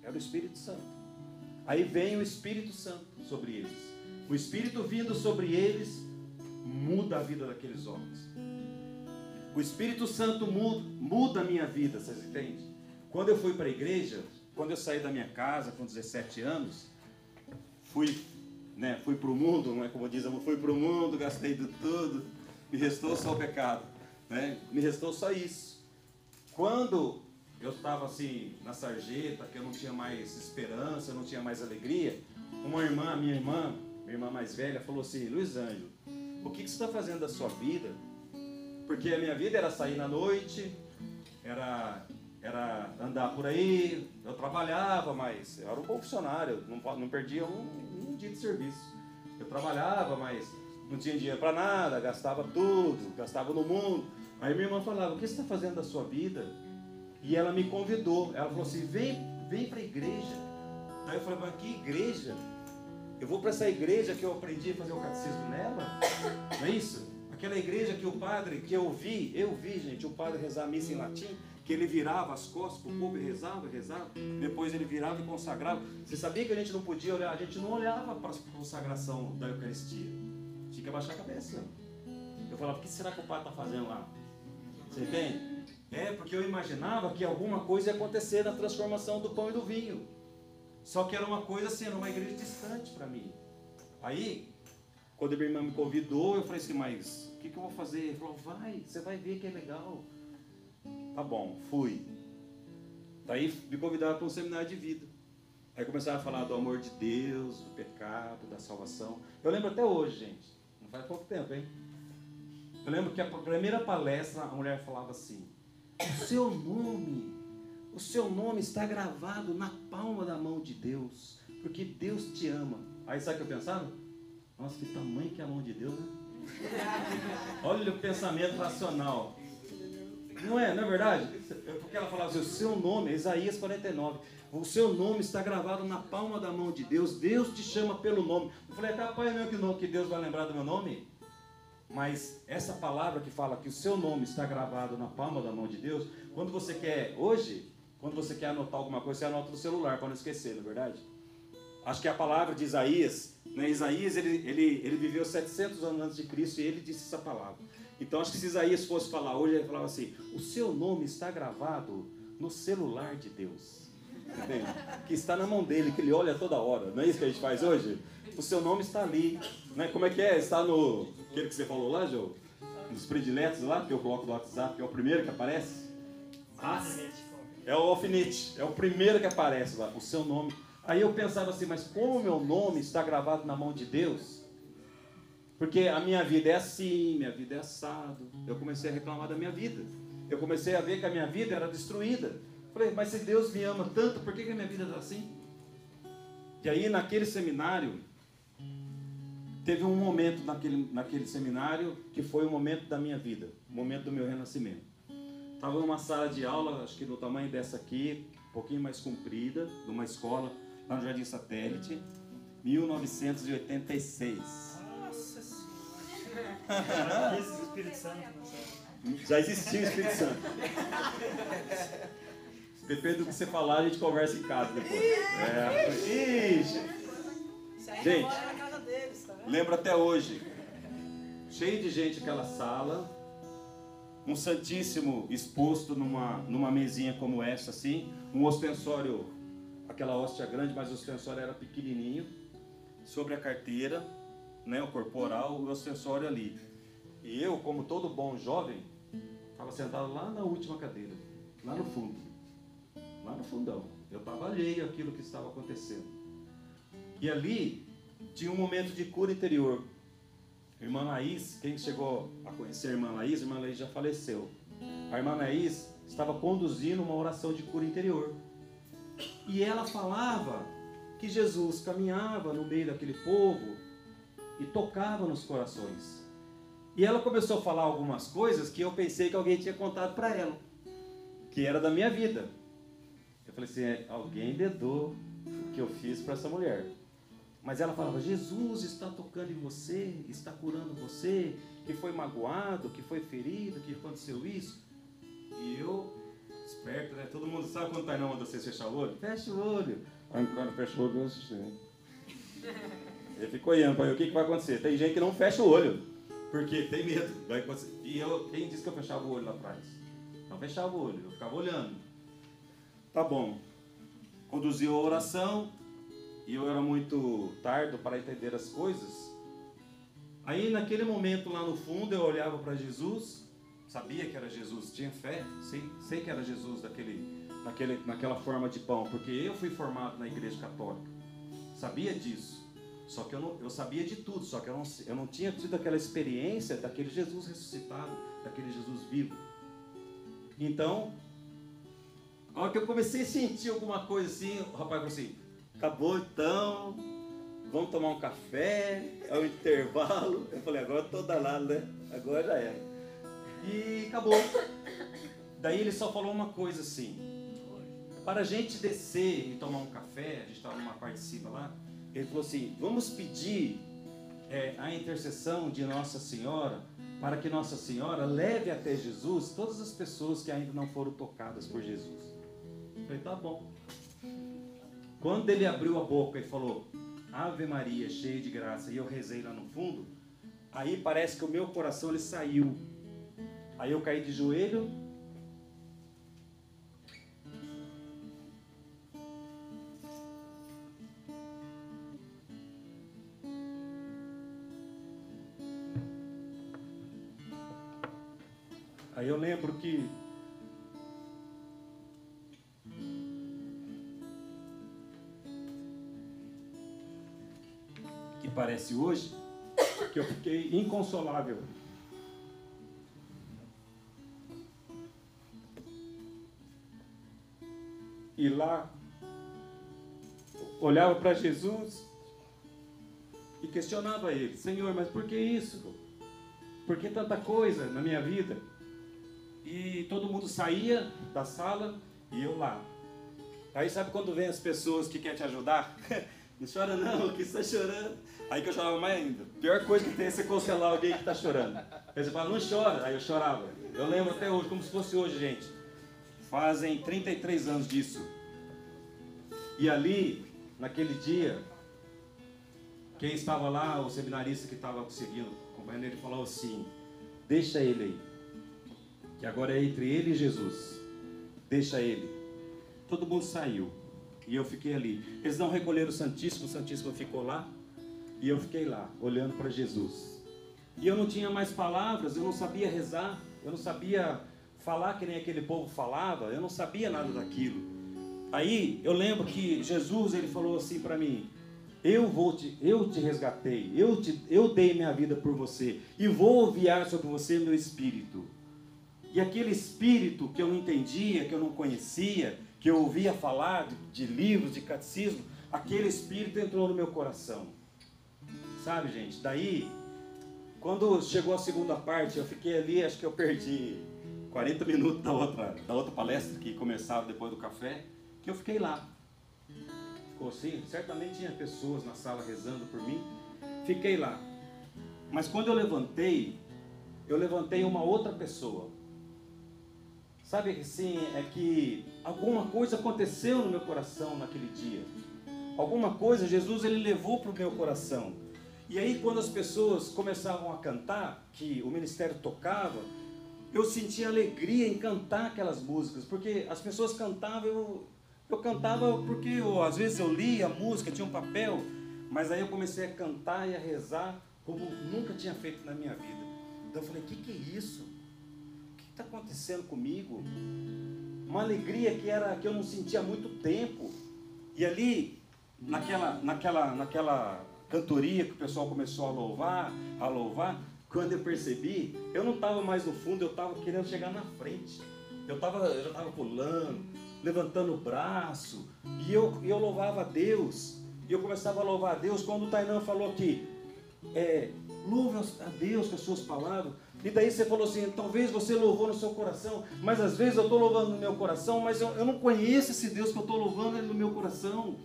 Era o Espírito Santo. Aí vem o Espírito Santo sobre eles. O Espírito vindo sobre eles muda a vida daqueles homens. O Espírito Santo muda, muda a minha vida, vocês entendem? Quando eu fui para a igreja, quando eu saí da minha casa com 17 anos, fui, né, fui para o mundo, não é como dizem, fui para o mundo, gastei de tudo, me restou só o pecado, né? me restou só isso. Quando eu estava assim na sarjeta, que eu não tinha mais esperança, eu não tinha mais alegria, uma irmã, minha irmã, minha irmã mais velha, falou assim: Luiz Ângelo, o que, que você está fazendo da sua vida? Porque a minha vida era sair na noite, era, era andar por aí, eu trabalhava, mas eu era um bom funcionário, não, não perdia um, um dia de serviço. Eu trabalhava, mas não tinha dinheiro para nada, gastava tudo, gastava no mundo. Aí minha irmã falava: O que você está fazendo da sua vida? E ela me convidou. Ela falou assim: Vem, vem para a igreja. Aí eu falei: Mas que igreja? Eu vou para essa igreja que eu aprendi a fazer o catecismo nela? Não é isso? Aquela igreja que o padre, que eu vi, eu vi, gente, o padre rezar a missa em latim, que ele virava as costas para o povo e rezava, rezava, depois ele virava e consagrava. Você sabia que a gente não podia olhar, a gente não olhava para a consagração da Eucaristia. Tinha que abaixar a cabeça. Eu falava, o que será que o padre está fazendo lá? Você entende? É, porque eu imaginava que alguma coisa ia acontecer na transformação do pão e do vinho. Só que era uma coisa assim, era uma igreja distante para mim. Aí, quando a minha irmã me convidou, eu falei assim, mas o que, que eu vou fazer? Ele falou, vai, você vai ver que é legal. Tá bom, fui. Daí me convidaram para um seminário de vida. Aí começaram a falar do amor de Deus, do pecado, da salvação. Eu lembro até hoje, gente. Não faz pouco tempo, hein? Eu lembro que a primeira palestra, a mulher falava assim: O seu nome o seu nome está gravado na palma da mão de Deus, porque Deus te ama. Aí sabe o que eu pensava? Nossa, que tamanho que é a mão de Deus, né? Olha o pensamento racional. Não é, não é verdade? Porque ela falava assim, o seu nome, Isaías 49, o seu nome está gravado na palma da mão de Deus, Deus te chama pelo nome. Eu falei, capaz mesmo que, não, que Deus vai lembrar do meu nome? Mas essa palavra que fala que o seu nome está gravado na palma da mão de Deus, quando você quer, hoje, quando você quer anotar alguma coisa, você anota no celular para não esquecer, não é verdade? Acho que a palavra de Isaías, né? Isaías ele, ele, ele viveu 700 anos antes de Cristo e ele disse essa palavra. Então acho que se Isaías fosse falar hoje, ele falava assim: o seu nome está gravado no celular de Deus. Que está na mão dele, que ele olha toda hora. Não é isso que a gente faz hoje? O seu nome está ali. Né? Como é que é? Está no. Aquele que você falou lá, João? Nos prediletos lá, que eu coloco no WhatsApp, que é o primeiro que aparece. Ah, é o alfinete. É o primeiro que aparece lá. O seu nome. Aí eu pensava assim, mas como o meu nome está gravado na mão de Deus? Porque a minha vida é assim, minha vida é assado. Eu comecei a reclamar da minha vida. Eu comecei a ver que a minha vida era destruída. Falei, mas se Deus me ama tanto, por que, que a minha vida está assim? E aí naquele seminário, teve um momento naquele, naquele seminário que foi o momento da minha vida, o momento do meu renascimento. Estava numa sala de aula, acho que do tamanho dessa aqui, um pouquinho mais comprida, de uma escola lá no Jardim Satélite, 1986.
Nossa Senhora. Esse Espírito Santo.
Já existia o Espírito Santo. Depende do que você falar, a gente conversa em casa depois. É. Ixi,
Isso aí
Gente.
mora na casa deles, tá vendo?
lembro até hoje. Cheio de gente aquela sala. Um Santíssimo exposto numa, numa mesinha como essa, assim. Um ostensório, aquela hóstia grande, mas o ostensório era pequenininho. Sobre a carteira, né, o corporal, o ostensório ali. E eu, como todo bom jovem, estava sentado lá na última cadeira, lá no fundo. Lá no fundão. Eu estava alheio àquilo que estava acontecendo. E ali tinha um momento de cura interior. Irmã Laís, quem chegou a conhecer a irmã Laís, a irmã Laís já faleceu. A irmã Laís estava conduzindo uma oração de cura interior. E ela falava que Jesus caminhava no meio daquele povo e tocava nos corações. E ela começou a falar algumas coisas que eu pensei que alguém tinha contado para ela, que era da minha vida. Eu falei assim: "É, alguém dedou o que eu fiz para essa mulher. Mas ela falava: Jesus está tocando em você, está curando você, que foi magoado, que foi ferido, que aconteceu isso. E eu, esperto, né? Todo mundo sabe quando tá não manda você fechar o olho? Fecha o olho. Quando fecha o olho, eu assisti. *laughs* Ele ficou olhando para ver o que, que vai acontecer. Tem gente que não fecha o olho, porque tem medo. Vai. E eu, quem disse que eu fechava o olho lá atrás? Não fechava o olho, eu ficava olhando. Tá bom. Conduziu a oração, e eu era muito tardo para entender as coisas. Aí naquele momento lá no fundo eu olhava para Jesus, sabia que era Jesus, tinha fé, sei, sei que era Jesus daquele, naquele, naquela forma de pão, porque eu fui formado na igreja católica, sabia disso. Só que eu, não, eu sabia de tudo, só que eu não, eu não tinha tido aquela experiência daquele Jesus ressuscitado, daquele Jesus vivo. Então, a hora que eu comecei a sentir alguma coisa assim, o rapaz falou assim: acabou então, vamos tomar um café, é o intervalo. Eu falei: agora tô danado, né? Agora já era. E acabou. Daí ele só falou uma coisa assim: para a gente descer e tomar um café, a gente estava numa parte de cima lá. Ele falou assim: vamos pedir é, a intercessão de Nossa Senhora para que Nossa Senhora leve até Jesus todas as pessoas que ainda não foram tocadas por Jesus. Eu falei: tá bom. Quando ele abriu a boca e falou Ave Maria, cheia de graça, e eu rezei lá no fundo, aí parece que o meu coração ele saiu. Aí eu caí de joelho. Aí eu lembro que que parece hoje, que eu fiquei inconsolável. E lá olhava para Jesus e questionava ele: Senhor, mas por que isso? Por que tanta coisa na minha vida? E todo mundo saía da sala e eu lá. Aí sabe quando vem as pessoas que querem te ajudar? *laughs* Não chora não, que está chorando. Aí que eu chorava mais ainda. Pior coisa que tem é você consolar alguém que está chorando. Aí você fala, não chora. Aí eu chorava. Eu lembro até hoje, como se fosse hoje, gente. Fazem 33 anos disso. E ali, naquele dia, quem estava lá, o seminarista que estava conseguindo, acompanhando ele, falou assim: Deixa ele aí. Que agora é entre ele e Jesus. Deixa ele. Todo mundo saiu. E eu fiquei ali. Eles não recolheram o Santíssimo, o Santíssimo ficou lá. E eu fiquei lá, olhando para Jesus. E eu não tinha mais palavras, eu não sabia rezar, eu não sabia falar que nem aquele povo falava, eu não sabia nada daquilo. Aí eu lembro que Jesus ele falou assim para mim: Eu vou te, eu te resgatei, eu te, eu dei minha vida por você e vou enviar sobre você meu espírito. E aquele espírito que eu não entendia, que eu não conhecia, que eu ouvia falar de, livros, de catecismo, aquele espírito entrou no meu coração. Sabe, gente? Daí, quando chegou a segunda parte, eu fiquei ali, acho que eu perdi 40 minutos da outra, da outra palestra que começava depois do café, que eu fiquei lá. Ficou assim, certamente tinha pessoas na sala rezando por mim. Fiquei lá. Mas quando eu levantei, eu levantei uma outra pessoa. Sabe assim, é que alguma coisa aconteceu no meu coração naquele dia. Alguma coisa Jesus ele levou para o meu coração. E aí quando as pessoas começavam a cantar, que o ministério tocava, eu sentia alegria em cantar aquelas músicas, porque as pessoas cantavam, eu, eu cantava porque eu, às vezes eu lia a música, tinha um papel, mas aí eu comecei a cantar e a rezar como nunca tinha feito na minha vida. Então eu falei, o que, que é isso? Está acontecendo comigo? Uma alegria que era que eu não sentia há muito tempo. E ali, naquela, naquela, naquela cantoria que o pessoal começou a louvar, a louvar, quando eu percebi, eu não estava mais no fundo, eu estava querendo chegar na frente. Eu, tava, eu estava pulando, levantando o braço, e eu, eu louvava a Deus. E eu começava a louvar a Deus quando o Tainã falou aqui, é, louve a Deus com as suas palavras. E daí você falou assim, talvez você louvou no seu coração, mas às vezes eu estou louvando no meu coração, mas eu, eu não conheço esse Deus que eu estou louvando no meu coração.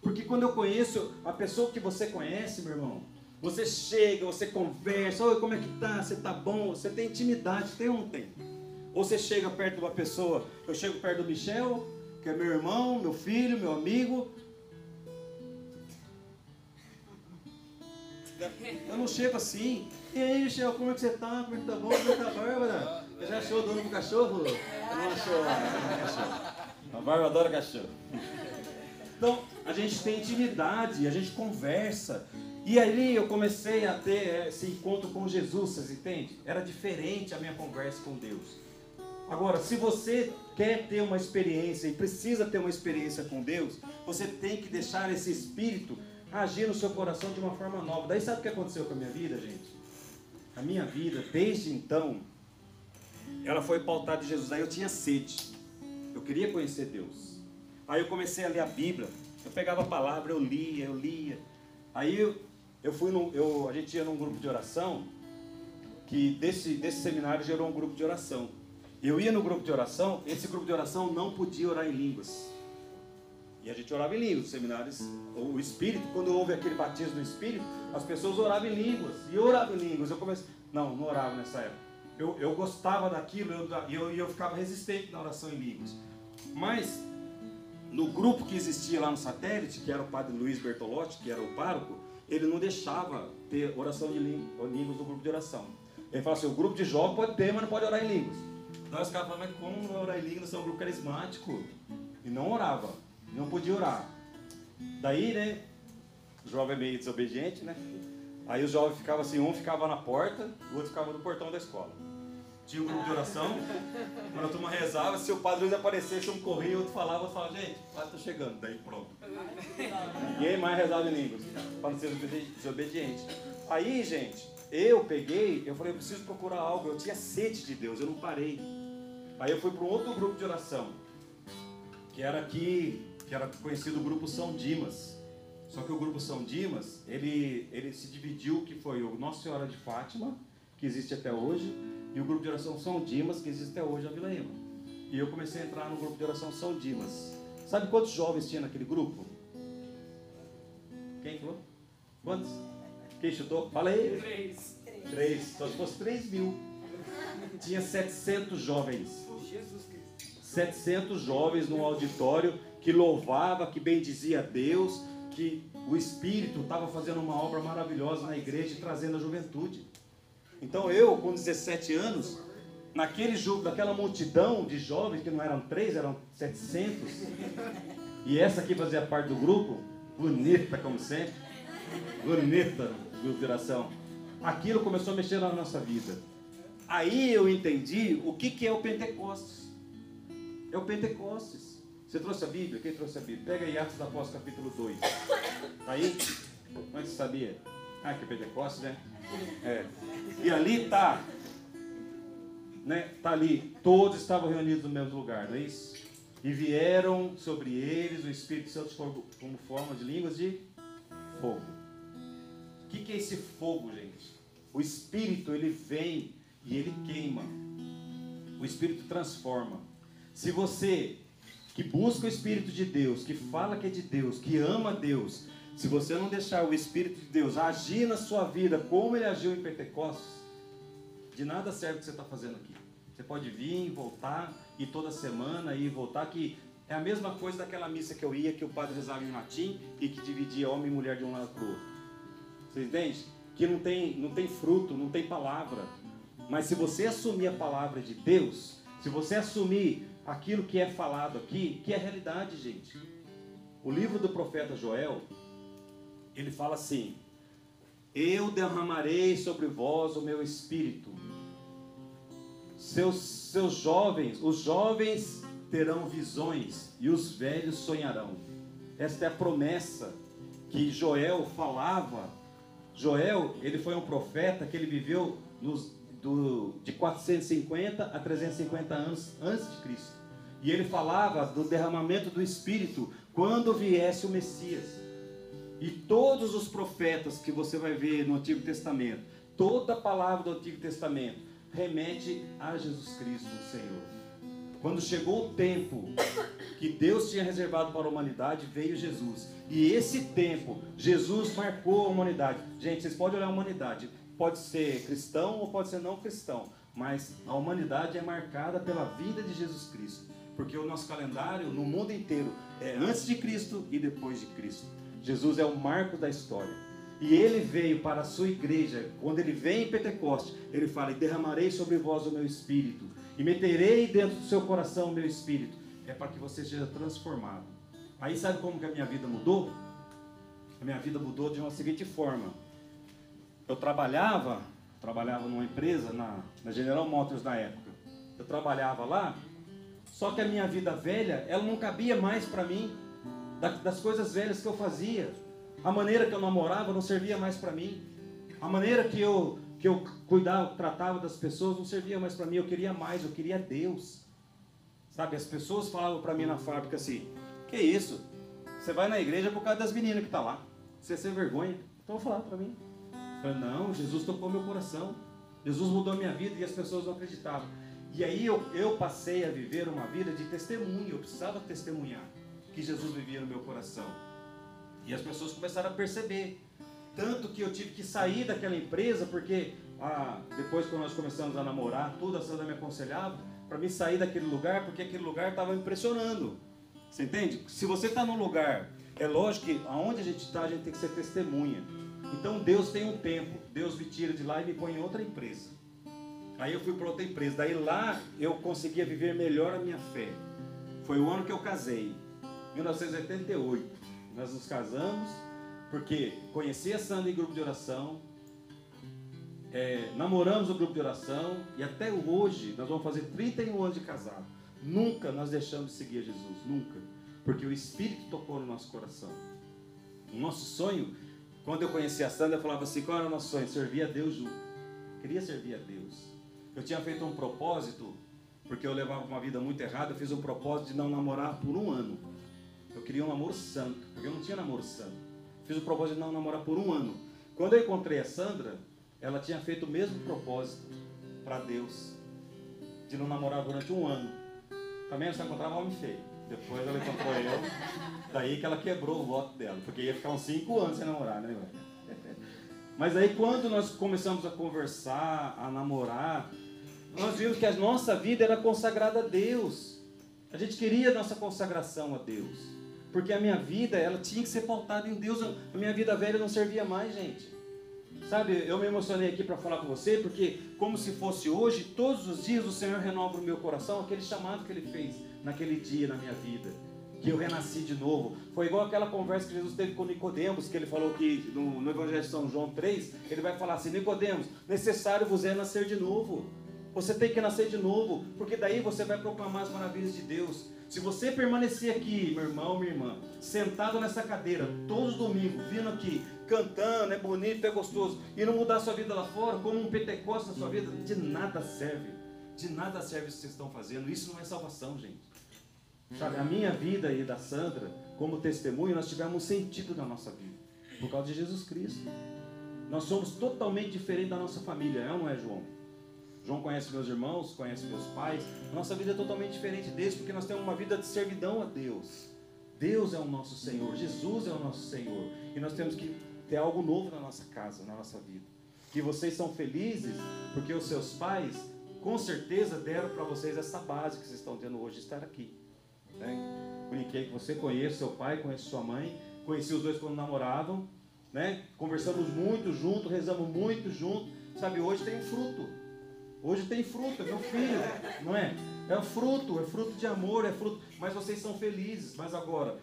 Porque quando eu conheço a pessoa que você conhece, meu irmão, você chega, você conversa, oi, como é que tá? Você tá bom? Você tem intimidade, tem ou não tem? Ou você chega perto de uma pessoa, eu chego perto do Michel, que é meu irmão, meu filho, meu amigo. Eu não chego assim. E aí, Michel, como é que você tá? Como é que tá bom? Como é que tá a Bárbara? Você já achou o dono do cachorro? Não achou a A Bárbara adora cachorro. Então, a gente tem intimidade, a gente conversa. E ali eu comecei a ter esse encontro com Jesus, vocês entendem? Era diferente a minha conversa com Deus. Agora, se você quer ter uma experiência e precisa ter uma experiência com Deus, você tem que deixar esse espírito agir no seu coração de uma forma nova. Daí sabe o que aconteceu com a minha vida, gente? A minha vida, desde então, ela foi pautada de Jesus. Aí eu tinha sede. Eu queria conhecer Deus. Aí eu comecei a ler a Bíblia. Eu pegava a palavra, eu lia, eu lia. Aí eu, eu fui no, eu, a gente ia num grupo de oração que desse, desse seminário gerou um grupo de oração. Eu ia no grupo de oração, esse grupo de oração não podia orar em línguas. E a gente orava em línguas, os seminários, o Espírito, quando houve aquele batismo do Espírito, as pessoas oravam em línguas. E eu orava em línguas. Eu comecei, não, não orava nessa época. Eu, eu gostava daquilo eu, eu, eu ficava resistente na oração em línguas. Mas no grupo que existia lá no satélite, que era o padre Luiz Bertolotti, que era o pároco, ele não deixava ter oração de línguas no grupo de oração. Ele falava assim, o grupo de jovens pode ter, mas não pode orar em línguas. Então os caras falavam, mas como orar em línguas? São um grupo carismático. E não orava, não podia orar. Daí, né, o jovem é meio desobediente, né? Aí os jovens ficavam assim, um ficava na porta, o outro ficava no portão da escola tinha um grupo de oração. Quando a turma rezava, se o padre Luiz aparecesse, um corria, outro falava, outro falava, gente, o padre está chegando, daí pronto. Ninguém mais rezava em línguas, para não ser desobediente. Aí, gente, eu peguei, eu falei, eu preciso procurar algo, eu tinha sede de Deus, eu não parei. Aí eu fui para um outro grupo de oração, que era aqui, que era conhecido o grupo São Dimas. Só que o grupo São Dimas, ele, ele se dividiu, que foi o Nossa Senhora de Fátima, que existe até hoje, E o grupo de oração São Dimas, que existe até hoje, a Vila Ema. E eu comecei a entrar no grupo de oração São Dimas. Sabe quantos jovens tinha naquele grupo? Quem falou? Quantos? Quem chutou? Fala aí.
Três.
Três. Só se fosse 3 mil. Tinha 700 jovens.
Jesus Cristo.
700 jovens num auditório que louvava, que bendizia Deus, que o Espírito estava fazendo uma obra maravilhosa na igreja e trazendo a juventude. Então eu, com 17 anos, naquele jogo, daquela multidão de jovens, que não eram três, eram 700, e essa aqui fazia parte do grupo, bonita como sempre, bonita de oração. Aquilo começou a mexer na nossa vida. Aí eu entendi o que, que é o Pentecostes. É o Pentecostes. Você trouxe a Bíblia? Quem trouxe a Bíblia? Pega aí Atos da Apóstolo capítulo 2. Tá aí? Que você sabia? Ah, que é Pentecostes, né? É. E ali tá, né? Tá ali. Todos estavam reunidos no mesmo lugar, não é isso? E vieram sobre eles o Espírito Santo como forma de línguas de fogo. O que, que é esse fogo, gente? O Espírito, ele vem e ele queima. O Espírito transforma. Se você que busca o Espírito de Deus, que fala que é de Deus, que ama Deus, se você não deixar o Espírito de Deus agir na sua vida como ele agiu em Pentecostes, de nada serve o que você está fazendo aqui. Você pode vir, voltar, e toda semana e voltar, que é a mesma coisa daquela missa que eu ia, que o padre rezava em latim e que dividia homem e mulher de um lado para o outro. Você entende? Que não tem, não tem fruto, não tem palavra. Mas se você assumir a palavra de Deus, se você assumir aquilo que é falado aqui, que é realidade, gente. O livro do profeta Joel, ele fala assim: Eu derramarei sobre vós o meu espírito. Seus, seus jovens, os jovens terão visões e os velhos sonharão. Esta é a promessa que Joel falava. Joel, ele foi um profeta que ele viveu nos, do, de 450 a 350 anos antes de Cristo. E ele falava do derramamento do Espírito quando viesse o Messias. E todos os profetas que você vai ver no Antigo Testamento, toda a palavra do Antigo Testamento remete a Jesus Cristo, o Senhor. Quando chegou o tempo que Deus tinha reservado para a humanidade, veio Jesus. E esse tempo, Jesus marcou a humanidade. Gente, vocês podem olhar a humanidade. Pode ser cristão ou pode ser não cristão. Mas a humanidade é marcada pela vida de Jesus Cristo. Porque o nosso calendário no mundo inteiro é antes de Cristo e depois de Cristo. Jesus é o marco da história. E ele veio para a sua igreja, quando ele vem em Pentecostes, ele fala: E derramarei sobre vós o meu espírito, e meterei dentro do seu coração o meu espírito. É para que você seja transformado. Aí sabe como que a minha vida mudou? A minha vida mudou de uma seguinte forma. Eu trabalhava, trabalhava numa empresa, na, na General Motors na época. Eu trabalhava lá, só que a minha vida velha, ela não cabia mais para mim das coisas velhas que eu fazia. A maneira que eu namorava não servia mais para mim. A maneira que eu que eu cuidava, tratava das pessoas não servia mais para mim. Eu queria mais, eu queria Deus. Sabe, as pessoas falavam para mim na fábrica assim: "Que isso? Você vai na igreja por causa das meninas que tá lá. Você é sem vergonha?" Então falar para mim. Não, Jesus tocou meu coração. Jesus mudou minha vida e as pessoas não acreditavam. E aí eu, eu passei a viver uma vida de testemunho. Eu precisava testemunhar que Jesus vivia no meu coração. E as pessoas começaram a perceber. Tanto que eu tive que sair daquela empresa, porque ah, depois que nós começamos a namorar, tudo a Sandra me aconselhava para mim sair daquele lugar, porque aquele lugar estava me impressionando. Você entende? Se você está num lugar, é lógico que aonde a gente está, a gente tem que ser testemunha. Então Deus tem um tempo, Deus me tira de lá e me põe em outra empresa. Aí eu fui para outra empresa, daí lá eu conseguia viver melhor a minha fé. Foi o ano que eu casei. 1988. Nós nos casamos porque conheci a Sandra em grupo de oração, é, namoramos o grupo de oração e até hoje nós vamos fazer 31 anos de casado. Nunca nós deixamos de seguir Jesus, nunca. Porque o Espírito tocou no nosso coração. O nosso sonho, quando eu conheci a Sandra, eu falava assim: qual era o nosso sonho? Servir a Deus junto. Queria servir a Deus. Eu tinha feito um propósito, porque eu levava uma vida muito errada, eu fiz um propósito de não namorar por um ano. Eu queria um namoro santo, porque eu não tinha namoro santo. Fiz o propósito de não namorar por um ano. Quando eu encontrei a Sandra, ela tinha feito o mesmo propósito. para Deus de não namorar durante um ano. Também só encontrava homem feio. Depois ela encontrou eu, daí que ela quebrou o voto dela, porque ia ficar uns cinco anos sem namorar, né? *laughs* Mas aí quando nós começamos a conversar, a namorar, nós vimos que a nossa vida era consagrada a Deus. A gente queria a nossa consagração a Deus. Porque a minha vida, ela tinha que ser pautada em Deus. A minha vida velha não servia mais, gente. Sabe, eu me emocionei aqui para falar com você, porque como se fosse hoje, todos os dias o Senhor renova o meu coração, aquele chamado que Ele fez naquele dia na minha vida, que eu renasci de novo. Foi igual aquela conversa que Jesus teve com Nicodemos, que ele falou que no, no Evangelho de São João 3, ele vai falar assim, Nicodemos, necessário vos é nascer de novo. Você tem que nascer de novo, porque daí você vai proclamar as maravilhas de Deus. Se você permanecer aqui, meu irmão, minha irmã, sentado nessa cadeira, todos os domingos, vindo aqui, cantando, é bonito, é gostoso, e não mudar sua vida lá fora, como um pentecostes na sua vida, de nada serve. De nada serve isso que vocês estão fazendo. Isso não é salvação, gente. Sabe, a minha vida e da Sandra, como testemunho, nós tivemos sentido na nossa vida. Por causa de Jesus Cristo. Nós somos totalmente diferentes da nossa família, é ou não é, João? João conhece meus irmãos, conhece meus pais. Nossa vida é totalmente diferente deles, porque nós temos uma vida de servidão a Deus. Deus é o nosso Senhor, Jesus é o nosso Senhor. E nós temos que ter algo novo na nossa casa, na nossa vida. Que vocês são felizes porque os seus pais, com certeza, deram para vocês essa base que vocês estão tendo hoje, estar aqui. Né? Brinquei que você conhece seu pai, conhece sua mãe, conheci os dois quando namoravam, né? Conversamos muito junto, rezamos muito junto. Sabe, hoje tem fruto. Hoje tem fruto, é meu filho, não é? É fruto, é fruto de amor, é fruto. Mas vocês são felizes. Mas agora,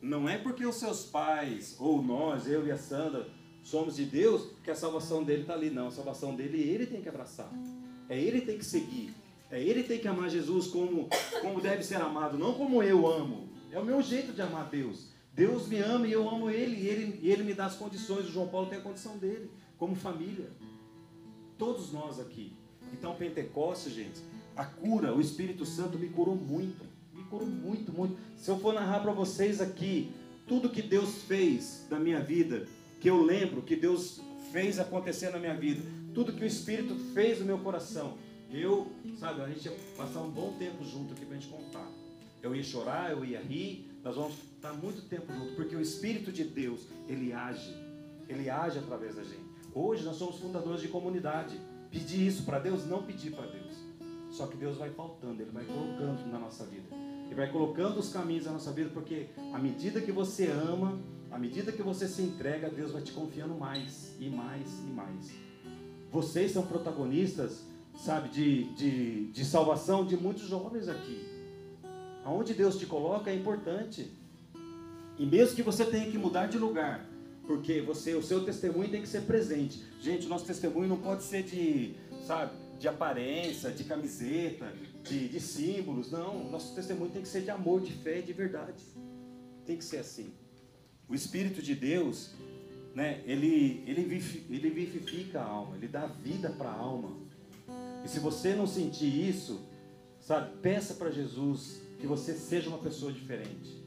não é porque os seus pais, ou nós, eu e a Sandra, somos de Deus, que a salvação dele está ali. Não, a salvação dele ele tem que abraçar. É ele tem que seguir. É ele tem que amar Jesus como, como deve ser amado, não como eu amo. É o meu jeito de amar Deus. Deus me ama e eu amo Ele, e Ele, e ele me dá as condições. O João Paulo tem a condição dele, como família. Todos nós aqui. Então, Pentecostes, gente, a cura, o Espírito Santo me curou muito. Me curou muito, muito. Se eu for narrar para vocês aqui tudo que Deus fez na minha vida, que eu lembro que Deus fez acontecer na minha vida, tudo que o Espírito fez no meu coração, eu, sabe, a gente ia passar um bom tempo junto aqui para a gente contar. Eu ia chorar, eu ia rir, nós vamos estar muito tempo junto, porque o Espírito de Deus, ele age, ele age através da gente. Hoje nós somos fundadores de comunidade. Pedir isso para Deus? Não pedir para Deus. Só que Deus vai faltando, Ele vai colocando na nossa vida. Ele vai colocando os caminhos na nossa vida, porque à medida que você ama, à medida que você se entrega, Deus vai te confiando mais e mais e mais. Vocês são protagonistas, sabe, de, de, de salvação de muitos jovens aqui. Aonde Deus te coloca é importante. E mesmo que você tenha que mudar de lugar, porque você, o seu testemunho tem que ser presente. Gente, o nosso testemunho não pode ser de, sabe, de aparência, de camiseta, de, de símbolos. Não, nosso testemunho tem que ser de amor, de fé de verdade. Tem que ser assim. O Espírito de Deus, né, ele, ele vivifica a alma, ele dá vida para a alma. E se você não sentir isso, sabe, peça para Jesus que você seja uma pessoa diferente.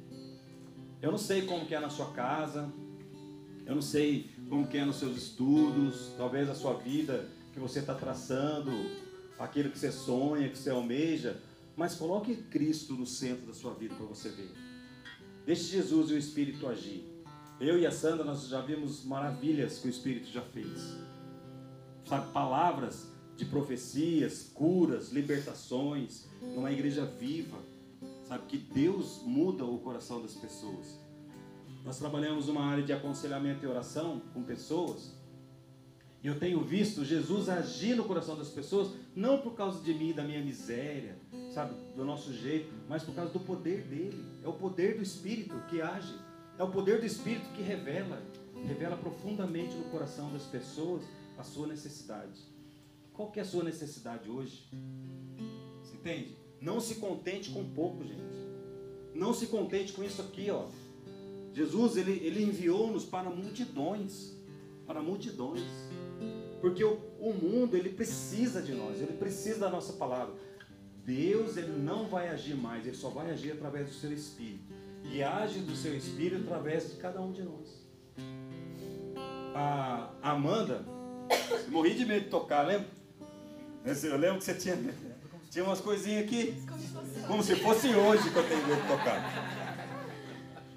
Eu não sei como que é na sua casa, eu não sei como que é nos seus estudos, talvez a sua vida que você está traçando, aquilo que você sonha, que você almeja, mas coloque Cristo no centro da sua vida para você ver. Deixe Jesus e o Espírito agir. Eu e a Sandra, nós já vimos maravilhas que o Espírito já fez. Sabe, palavras de profecias, curas, libertações, numa igreja viva. Sabe, que Deus muda o coração das pessoas. Nós trabalhamos uma área de aconselhamento e oração com pessoas. E eu tenho visto Jesus agir no coração das pessoas, não por causa de mim, da minha miséria, sabe, do nosso jeito, mas por causa do poder dele. É o poder do Espírito que age. É o poder do Espírito que revela, revela profundamente no coração das pessoas a sua necessidade. Qual que é a sua necessidade hoje? Você entende? Não se contente com pouco, gente. Não se contente com isso aqui, ó. Jesus ele, ele enviou-nos para multidões, para multidões, porque o, o mundo ele precisa de nós, ele precisa da nossa palavra. Deus ele não vai agir mais, ele só vai agir através do seu Espírito e age do seu Espírito através de cada um de nós. A Amanda, *coughs* morri de medo de tocar, lembra? Eu lembro que você tinha, tinha umas coisinhas aqui, como se fosse hoje que eu tenho que tocar.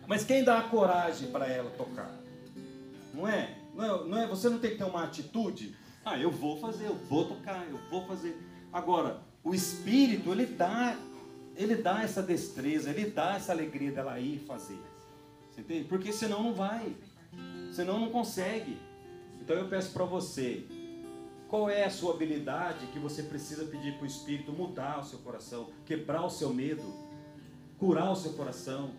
Mas quem dá a coragem para ela tocar? Não é? não é? Não é? Você não tem que ter uma atitude? Ah, eu vou fazer, eu vou tocar, eu vou fazer. Agora, o Espírito, ele dá, ele dá essa destreza, ele dá essa alegria dela ir fazer. Você entende? Porque senão não vai. Senão não consegue. Então eu peço para você, qual é a sua habilidade que você precisa pedir para o Espírito mudar o seu coração, quebrar o seu medo, curar o seu coração?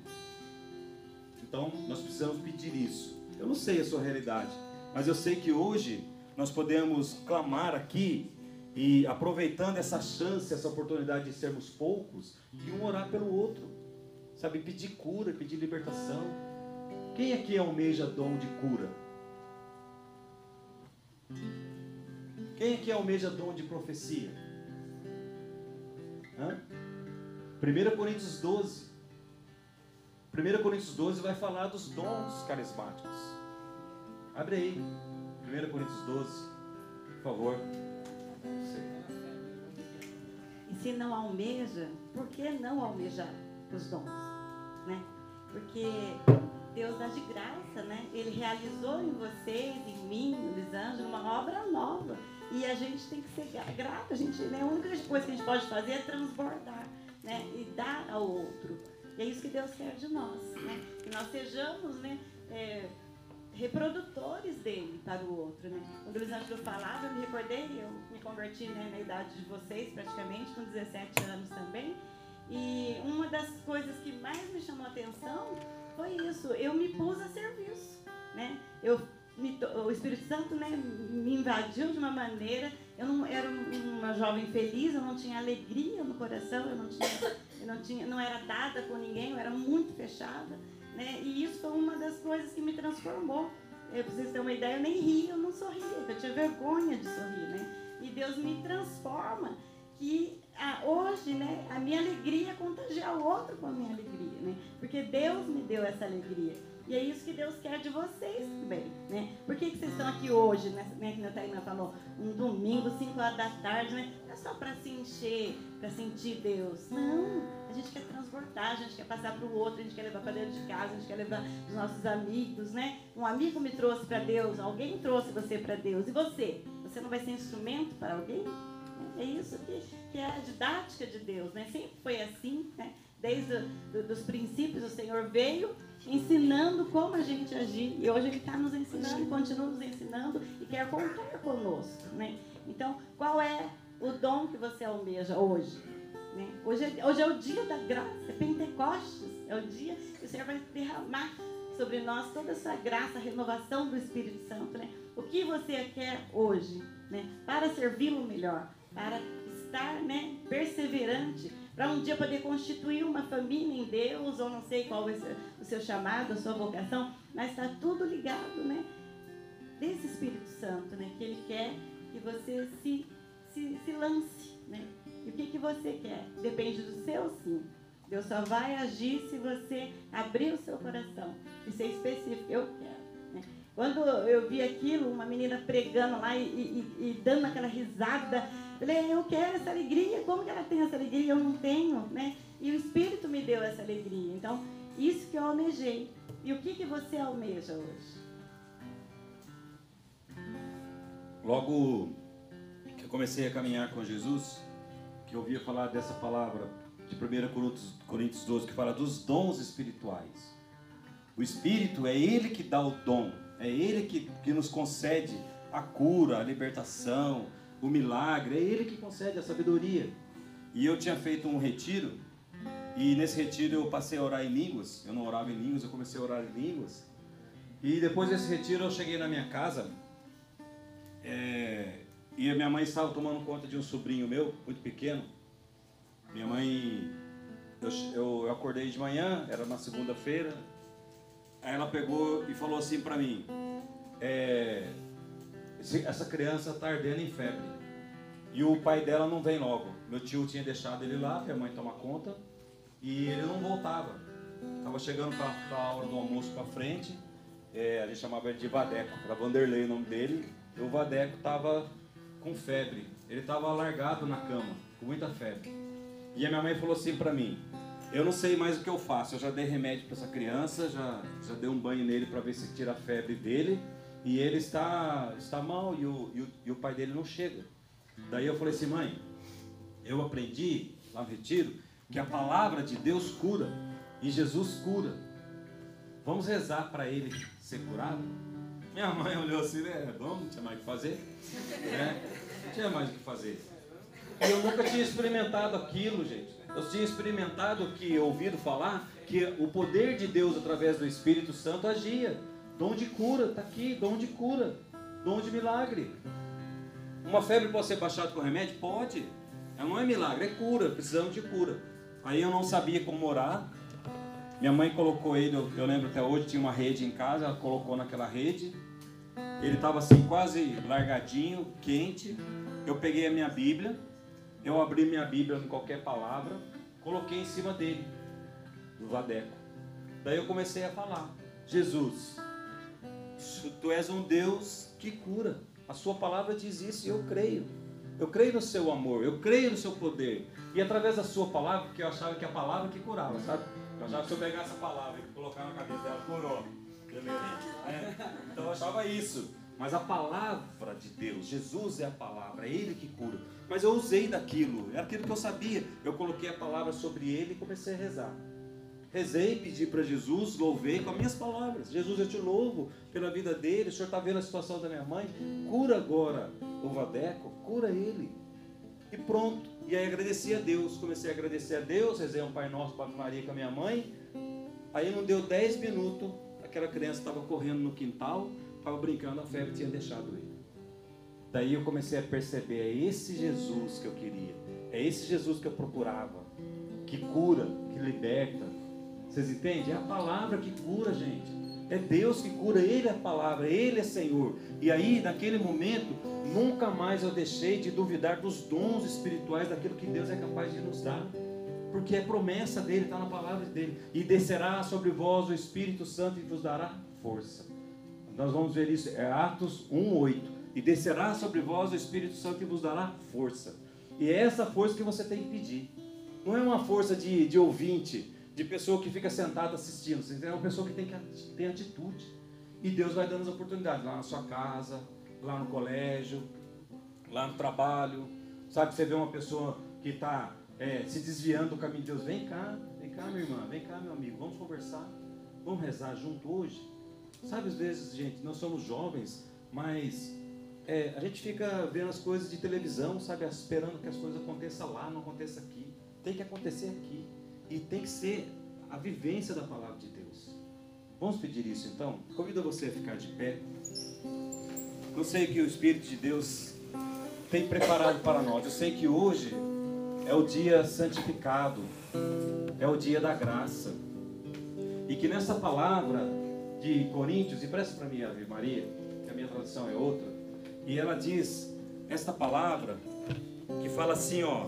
Então nós precisamos pedir isso. Eu não sei a sua realidade, mas eu sei que hoje nós podemos clamar aqui e aproveitando essa chance, essa oportunidade de sermos poucos, e um orar pelo outro. Sabe, pedir cura, pedir libertação. Quem aqui almeja dom de cura? Quem aqui almeja dom de profecia? Hã? 1 Coríntios 12. 1 Coríntios 12 vai falar dos dons carismáticos. Abre aí. 1 Coríntios 12, por favor.
E se não almeja, por que não almejar os dons? Né? Porque Deus dá de graça, né? Ele realizou em vocês, em mim, no Lisângelo, uma obra nova. E a gente tem que ser grato. A, gente, né? a única coisa que a gente pode fazer é transbordar né? e dar ao outro. E é isso que Deus quer de nós. Né? Que nós sejamos né? É, reprodutores dele para o outro. Né? Quando o Lisângelo falava, eu me recordei, eu me converti né, na idade de vocês, praticamente, com 17 anos também. E uma das coisas que mais me chamou a atenção foi isso. Eu me pus a serviço. Né? Eu me, o Espírito Santo né, me invadiu de uma maneira. Eu não era uma jovem feliz, eu não tinha alegria no coração, eu não tinha, eu não tinha, não era dada com ninguém, eu era muito fechada, né? E isso foi uma das coisas que me transformou. Eu, pra vocês terem uma ideia, eu nem ria, eu não sorria, eu tinha vergonha de sorrir, né? E Deus me transforma que ah, hoje, né, a minha alegria é contagiar o outro com a minha alegria, né? Porque Deus me deu essa alegria. E é isso que Deus quer de vocês também, né? Por que, que vocês estão aqui hoje, né? Que a Tainá falou, um domingo, 5 horas da tarde, né? Não é só para se encher, para sentir Deus. Não, a gente quer transbordar, a gente quer passar para o outro, a gente quer levar para dentro de casa, a gente quer levar os nossos amigos, né? Um amigo me trouxe para Deus, alguém trouxe você para Deus. E você? Você não vai ser instrumento para alguém? É isso que, que é a didática de Deus, né? Sempre foi assim, né? Desde os princípios o Senhor veio ensinando como a gente agir. E hoje Ele está nos ensinando continua nos ensinando e quer contar conosco. Né? Então, qual é o dom que você almeja hoje? Né? Hoje, é, hoje é o dia da graça, é Pentecostes, é o dia que o Senhor vai derramar sobre nós toda essa graça, a renovação do Espírito Santo. Né? O que você quer hoje né? para servi-lo melhor, para estar né, perseverante para um dia poder constituir uma família em Deus, ou não sei qual é o seu chamado, a sua vocação, mas está tudo ligado, né? Desse Espírito Santo, né? Que Ele quer que você se, se, se lance, né? E o que, que você quer? Depende do seu sim. Deus só vai agir se você abrir o seu coração e ser específico. Eu quero. Né? Quando eu vi aquilo, uma menina pregando lá e, e, e dando aquela risada, Eu quero essa alegria. Como que ela tem essa alegria? Eu não tenho, né? E o Espírito me deu essa alegria. Então, isso que eu almejei. E o que, que você almeja hoje?
Logo que eu comecei a caminhar com Jesus, que eu ouvia falar dessa palavra de 1 Coríntios 12, que fala dos dons espirituais. O Espírito é Ele que dá o dom, é Ele que, que nos concede a cura, a libertação, o milagre, é Ele que concede a sabedoria. E eu tinha feito um retiro, e nesse retiro eu passei a orar em línguas. Eu não orava em línguas, eu comecei a orar em línguas. E depois desse retiro eu cheguei na minha casa, é, e a minha mãe estava tomando conta de um sobrinho meu, muito pequeno. Minha mãe, eu, eu, eu acordei de manhã, era na segunda-feira, aí ela pegou e falou assim para mim, é, essa criança está ardendo em febre. E o pai dela não vem logo. Meu tio tinha deixado ele lá, minha mãe toma conta, e ele não voltava. Estava chegando para a hora do almoço para frente, é, a gente chamava ele de Vadeco, era Vanderlei o nome dele, e o Vadeco estava com febre. ele estava largado na cama, com muita febre. E a minha mãe falou assim para mim: Eu não sei mais o que eu faço. Eu já dei remédio para essa criança, já, já dei um banho nele para ver se tira a febre dele. E ele está, está mal e o, e, o, e o pai dele não chega. Daí eu falei assim: Mãe, eu aprendi lá no retiro que a palavra de Deus cura e Jesus cura. Vamos rezar para ele ser curado? Minha mãe olhou assim, né? Vamos, não tinha mais o que fazer. Né? Não tinha mais o que fazer. E eu nunca tinha experimentado aquilo, gente. Eu tinha experimentado que, ouvido falar, que o poder de Deus através do Espírito Santo agia. Dom de cura, está aqui, dom de cura, dom de milagre. Uma febre pode ser baixada com remédio? Pode. Não é milagre, é cura, precisamos de cura. Aí eu não sabia como orar. Minha mãe colocou ele, eu, eu lembro até hoje, tinha uma rede em casa, ela colocou naquela rede. Ele estava assim, quase largadinho, quente. Eu peguei a minha Bíblia, eu abri minha Bíblia em qualquer palavra, coloquei em cima dele, do vadeco. Daí eu comecei a falar: Jesus, tu és um Deus que cura. A sua palavra diz isso e eu creio. Eu creio no seu amor, eu creio no seu poder. E através da sua palavra, porque eu achava que a palavra que curava, sabe? Eu achava que se eu pegar essa palavra e colocar na cabeça dela, curou. É. Então eu achava isso. Mas a palavra de Deus, Jesus é a palavra, é Ele que cura. Mas eu usei daquilo, é aquilo que eu sabia. Eu coloquei a palavra sobre Ele e comecei a rezar. Rezei, pedi para Jesus, louvei com as minhas palavras. Jesus, eu te louvo pela vida dele. O Senhor está vendo a situação da minha mãe. Cura agora o Vadeco, cura ele. E pronto. E aí agradeci a Deus. Comecei a agradecer a Deus. Rezei um Pai Nosso para Maria com a minha mãe. Aí não deu 10 minutos. Aquela criança estava correndo no quintal, estava brincando, a febre tinha deixado ele. Daí eu comecei a perceber: é esse Jesus que eu queria. É esse Jesus que eu procurava. Que cura, que liberta, vocês entendem? É a palavra que cura, gente. É Deus que cura, Ele é a palavra, Ele é Senhor. E aí, naquele momento, nunca mais eu deixei de duvidar dos dons espirituais, daquilo que Deus é capaz de nos dar. Porque é promessa dele, está na palavra dele. E descerá sobre vós o Espírito Santo e vos dará força. Nós vamos ver isso, é Atos 1,8. E descerá sobre vós o Espírito Santo e vos dará força. E é essa força que você tem que pedir. Não é uma força de, de ouvinte, de pessoa que fica sentada assistindo. Você é uma pessoa que tem que ter atitude. E Deus vai dando as oportunidades lá na sua casa, lá no colégio, lá no trabalho. Sabe, você vê uma pessoa que está é, se desviando do caminho de Deus. Vem cá, vem cá, minha irmã, vem cá, meu amigo, vamos conversar. Vamos rezar junto hoje. Sabe, às vezes, gente, nós somos jovens, mas é, a gente fica vendo as coisas de televisão, sabe, esperando que as coisas aconteçam lá, não aconteça aqui. Tem que acontecer aqui. E tem que ser a vivência da palavra de Deus. Vamos pedir isso então? Convido você a ficar de pé. Eu sei que o Espírito de Deus tem preparado para nós. Eu sei que hoje é o dia santificado, é o dia da graça. E que nessa palavra de Coríntios, e presta para mim, Ave Maria, que a minha tradução é outra, e ela diz esta palavra que fala assim, ó,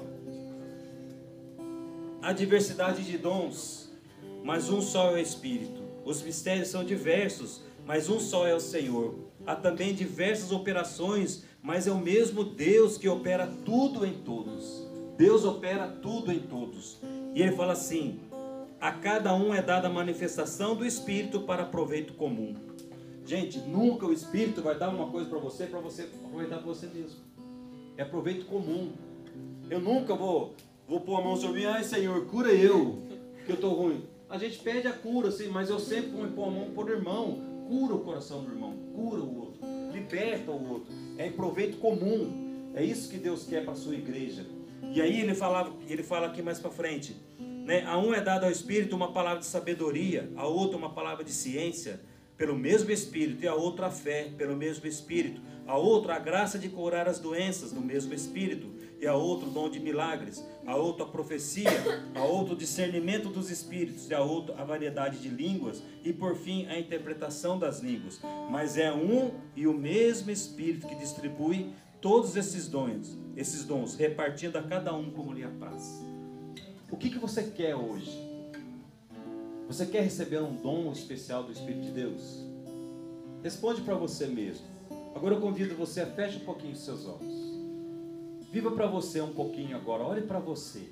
Há diversidade de dons, mas um só é o Espírito. Os mistérios são diversos, mas um só é o Senhor. Há também diversas operações, mas é o mesmo Deus que opera tudo em todos. Deus opera tudo em todos. E ele fala assim: a cada um é dada a manifestação do Espírito para proveito comum. Gente, nunca o Espírito vai dar uma coisa para você para você aproveitar para você mesmo. É proveito comum. Eu nunca vou Vou pôr a mão sobre mim, ai Senhor, cura eu, que eu estou ruim. A gente pede a cura, sim, mas eu sempre vou pôr a mão por irmão. Cura o coração do irmão, cura o outro, liberta o outro. É em proveito comum. É isso que Deus quer para a sua igreja. E aí ele, falava, ele fala aqui mais para frente. Né? A um é dado ao Espírito uma palavra de sabedoria, a outro uma palavra de ciência, pelo mesmo Espírito, e a outra a fé, pelo mesmo Espírito, a outra a graça de curar as doenças, do mesmo Espírito, e a outro dom de milagres, a outro a profecia, a outro discernimento dos espíritos, e a outro a variedade de línguas, e por fim a interpretação das línguas. Mas é um e o mesmo Espírito que distribui todos esses dons, esses dons, repartindo a cada um como lhe apraz. O que, que você quer hoje? Você quer receber um dom especial do Espírito de Deus? Responde para você mesmo. Agora eu convido você a fechar um pouquinho os seus olhos. Viva para você um pouquinho agora, olhe para você.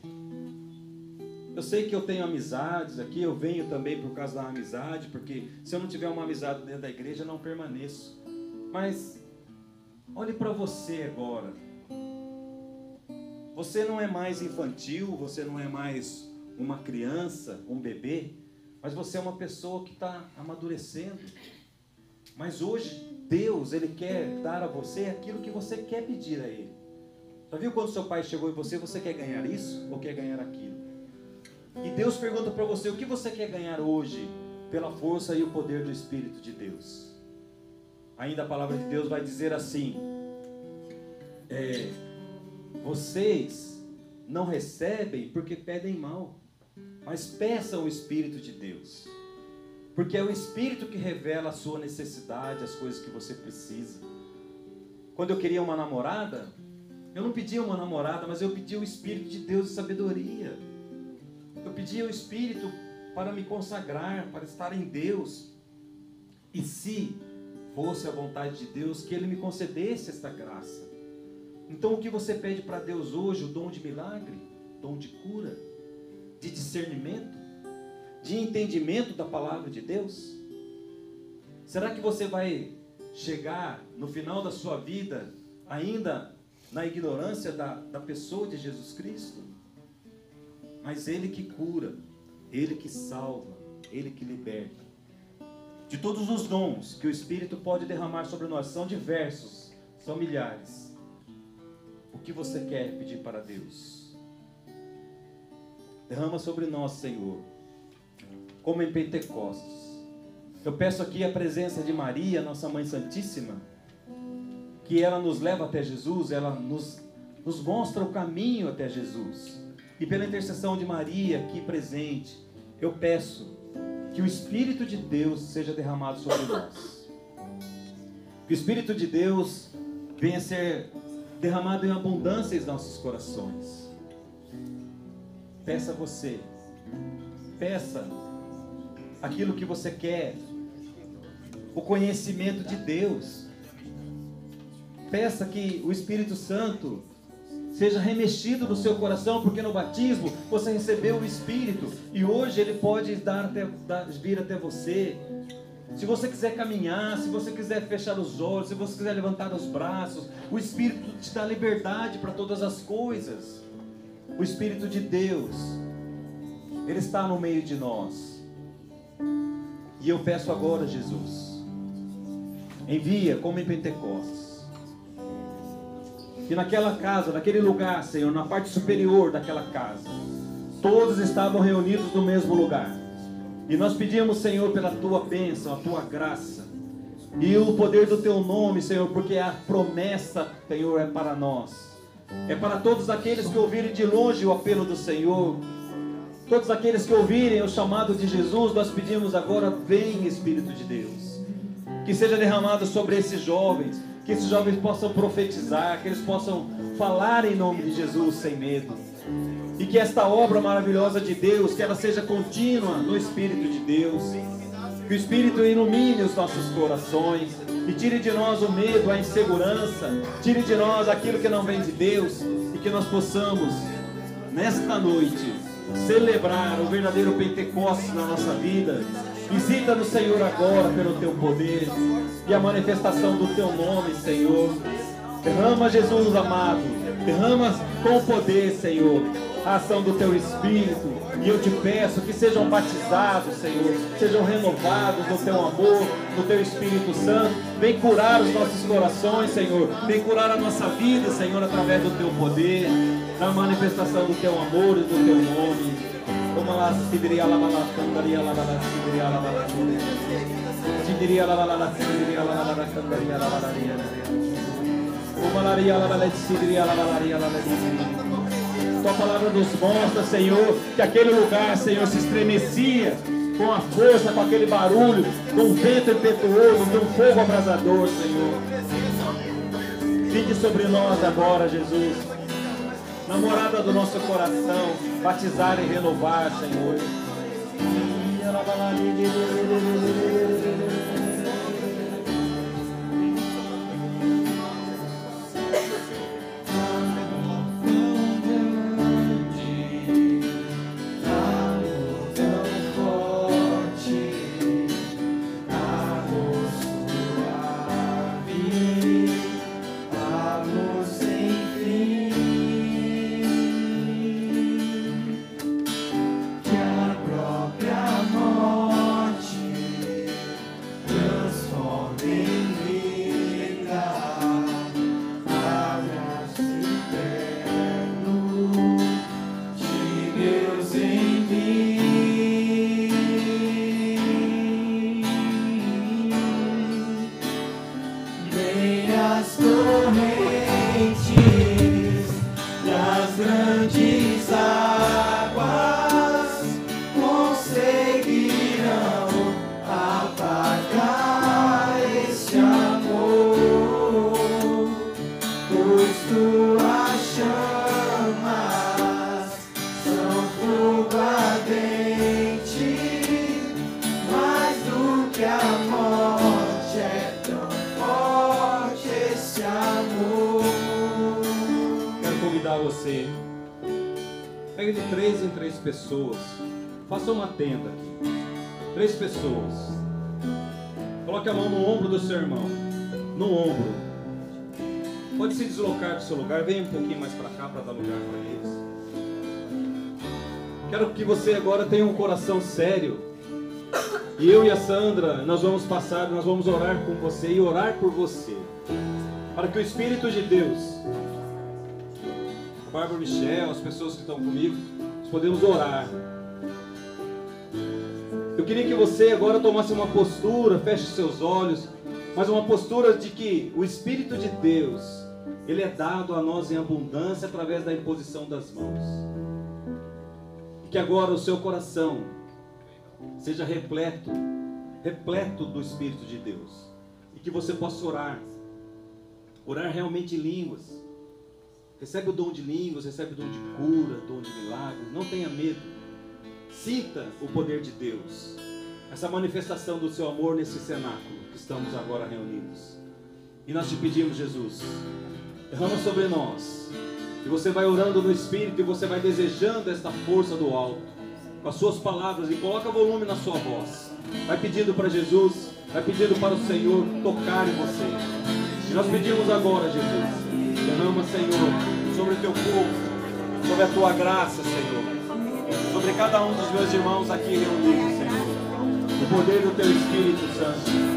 Eu sei que eu tenho amizades aqui, eu venho também por causa da amizade, porque se eu não tiver uma amizade dentro da igreja, não permaneço. Mas olhe para você agora. Você não é mais infantil, você não é mais uma criança, um bebê, mas você é uma pessoa que está amadurecendo. Mas hoje, Deus, Ele quer dar a você aquilo que você quer pedir a Ele. Já viu quando seu pai chegou em você, você quer ganhar isso ou quer ganhar aquilo? E Deus pergunta para você, o que você quer ganhar hoje pela força e o poder do Espírito de Deus? Ainda a palavra de Deus vai dizer assim: é, vocês não recebem porque pedem mal, mas peçam o Espírito de Deus. Porque é o Espírito que revela a sua necessidade, as coisas que você precisa. Quando eu queria uma namorada, eu não pedia uma namorada, mas eu pedia o Espírito de Deus de sabedoria. Eu pedia o Espírito para me consagrar, para estar em Deus. E se fosse a vontade de Deus, que Ele me concedesse esta graça. Então, o que você pede para Deus hoje? O dom de milagre, dom de cura, de discernimento, de entendimento da palavra de Deus? Será que você vai chegar no final da sua vida ainda na ignorância da, da pessoa de Jesus Cristo? Mas Ele que cura, Ele que salva, Ele que liberta. De todos os dons que o Espírito pode derramar sobre nós, são diversos, são milhares. O que você quer pedir para Deus? Derrama sobre nós, Senhor, como em Pentecostes. Eu peço aqui a presença de Maria, nossa Mãe Santíssima, que ela nos leva até Jesus, ela nos, nos mostra o caminho até Jesus. E pela intercessão de Maria aqui presente, eu peço que o Espírito de Deus seja derramado sobre nós. Que o Espírito de Deus venha ser derramado em abundância em nossos corações. Peça você, peça aquilo que você quer, o conhecimento de Deus. Peça que o Espírito Santo seja remexido no seu coração, porque no batismo você recebeu o Espírito e hoje ele pode dar até, dar, vir até você. Se você quiser caminhar, se você quiser fechar os olhos, se você quiser levantar os braços, o Espírito te dá liberdade para todas as coisas. O Espírito de Deus, Ele está no meio de nós. E eu peço agora, Jesus, envia como em Pentecostes que naquela casa, naquele lugar, Senhor, na parte superior daquela casa, todos estavam reunidos no mesmo lugar. E nós pedimos, Senhor, pela tua bênção, a tua graça e o poder do teu nome, Senhor, porque a promessa, Senhor, é para nós. É para todos aqueles que ouvirem de longe o apelo do Senhor. Todos aqueles que ouvirem o chamado de Jesus, nós pedimos agora, vem Espírito de Deus. Que seja derramado sobre esses jovens, que esses jovens possam profetizar, que eles possam falar em nome de Jesus sem medo. E que esta obra maravilhosa de Deus, que ela seja contínua no Espírito de Deus. Que o Espírito ilumine os nossos corações e tire de nós o medo, a insegurança, tire de nós aquilo que não vem de Deus e que nós possamos, nesta noite, celebrar o verdadeiro Pentecostes na nossa vida Visita no Senhor agora pelo teu poder e a manifestação do teu nome, Senhor. Derrama, Jesus amado, derrama com poder, Senhor, a ação do teu Espírito. E eu te peço que sejam batizados, Senhor, sejam renovados no teu amor, no teu Espírito Santo. Vem curar os nossos corações, Senhor. Vem curar a nossa vida, Senhor, através do teu poder, da manifestação do teu amor e do teu nome. Como lá sibiria la la candaria la la sibiria la la sibiria la la la sibiria la la candaria la la ria Como la ria la la sibiria la la ria la la Tua palavra nos mostra, Senhor, que aquele lugar, Senhor, se estremecia com a força, com aquele barulho, com um vento impetuoso, com um fogo abrasador, Senhor. Fique sobre nós agora, Jesus namorada do nosso coração, batizar e renovar, Senhor.
Do
seu lugar. Venha um pouquinho mais para cá para dar lugar para eles. Quero que você agora tenha um coração sério. E eu e a Sandra, nós vamos passar, nós vamos orar com você e orar por você. Para que o Espírito de Deus a Bárbara Michel, as pessoas que estão comigo, nós podemos orar. Eu queria que você agora tomasse uma postura, feche seus olhos, mas uma postura de que o Espírito de Deus, ele é dado a nós em abundância através da imposição das mãos. E que agora o seu coração seja repleto, repleto do Espírito de Deus. E que você possa orar, orar realmente em línguas. Recebe o dom de línguas, recebe o dom de cura, dom de milagres. Não tenha medo. Sinta o poder de Deus. Essa manifestação do seu amor nesse cenáculo que estamos agora reunidos. E nós te pedimos, Jesus, derrama sobre nós. E você vai orando no Espírito e você vai desejando esta força do alto. Com as suas palavras e coloca volume na sua voz. Vai pedindo para Jesus, vai pedindo para o Senhor tocar em você. E nós pedimos agora, Jesus, derrama, Senhor, sobre o teu povo, sobre a tua graça, Senhor, sobre cada um dos meus irmãos aqui reunidos, Senhor, o poder do teu Espírito Santo.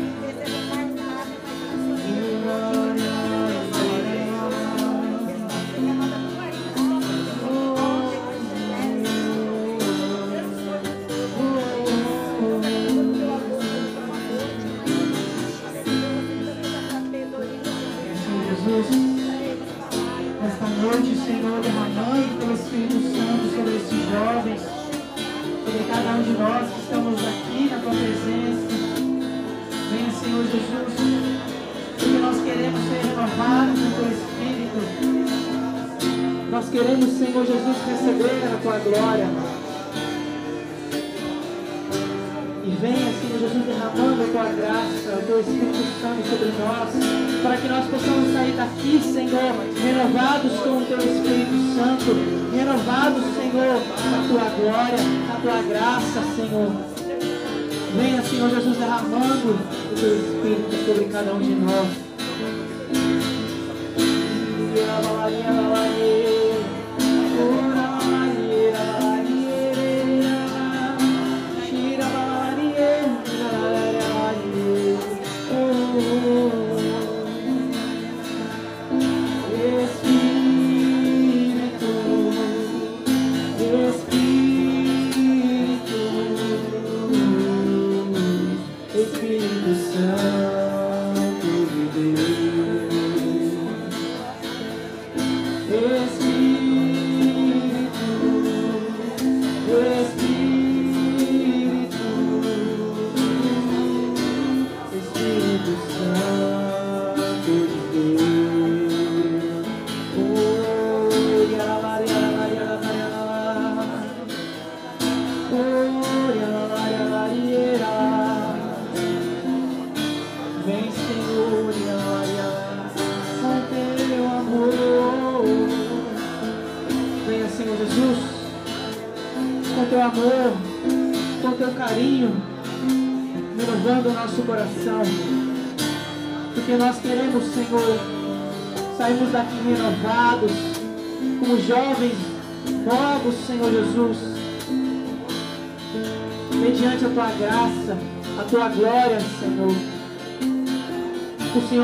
Nós possamos sair daqui, Senhor, renovados com o teu Espírito Santo, renovados, Senhor, na tua glória, na tua graça, Senhor. Venha, Senhor Jesus, derramando o teu Espírito sobre cada um de nós.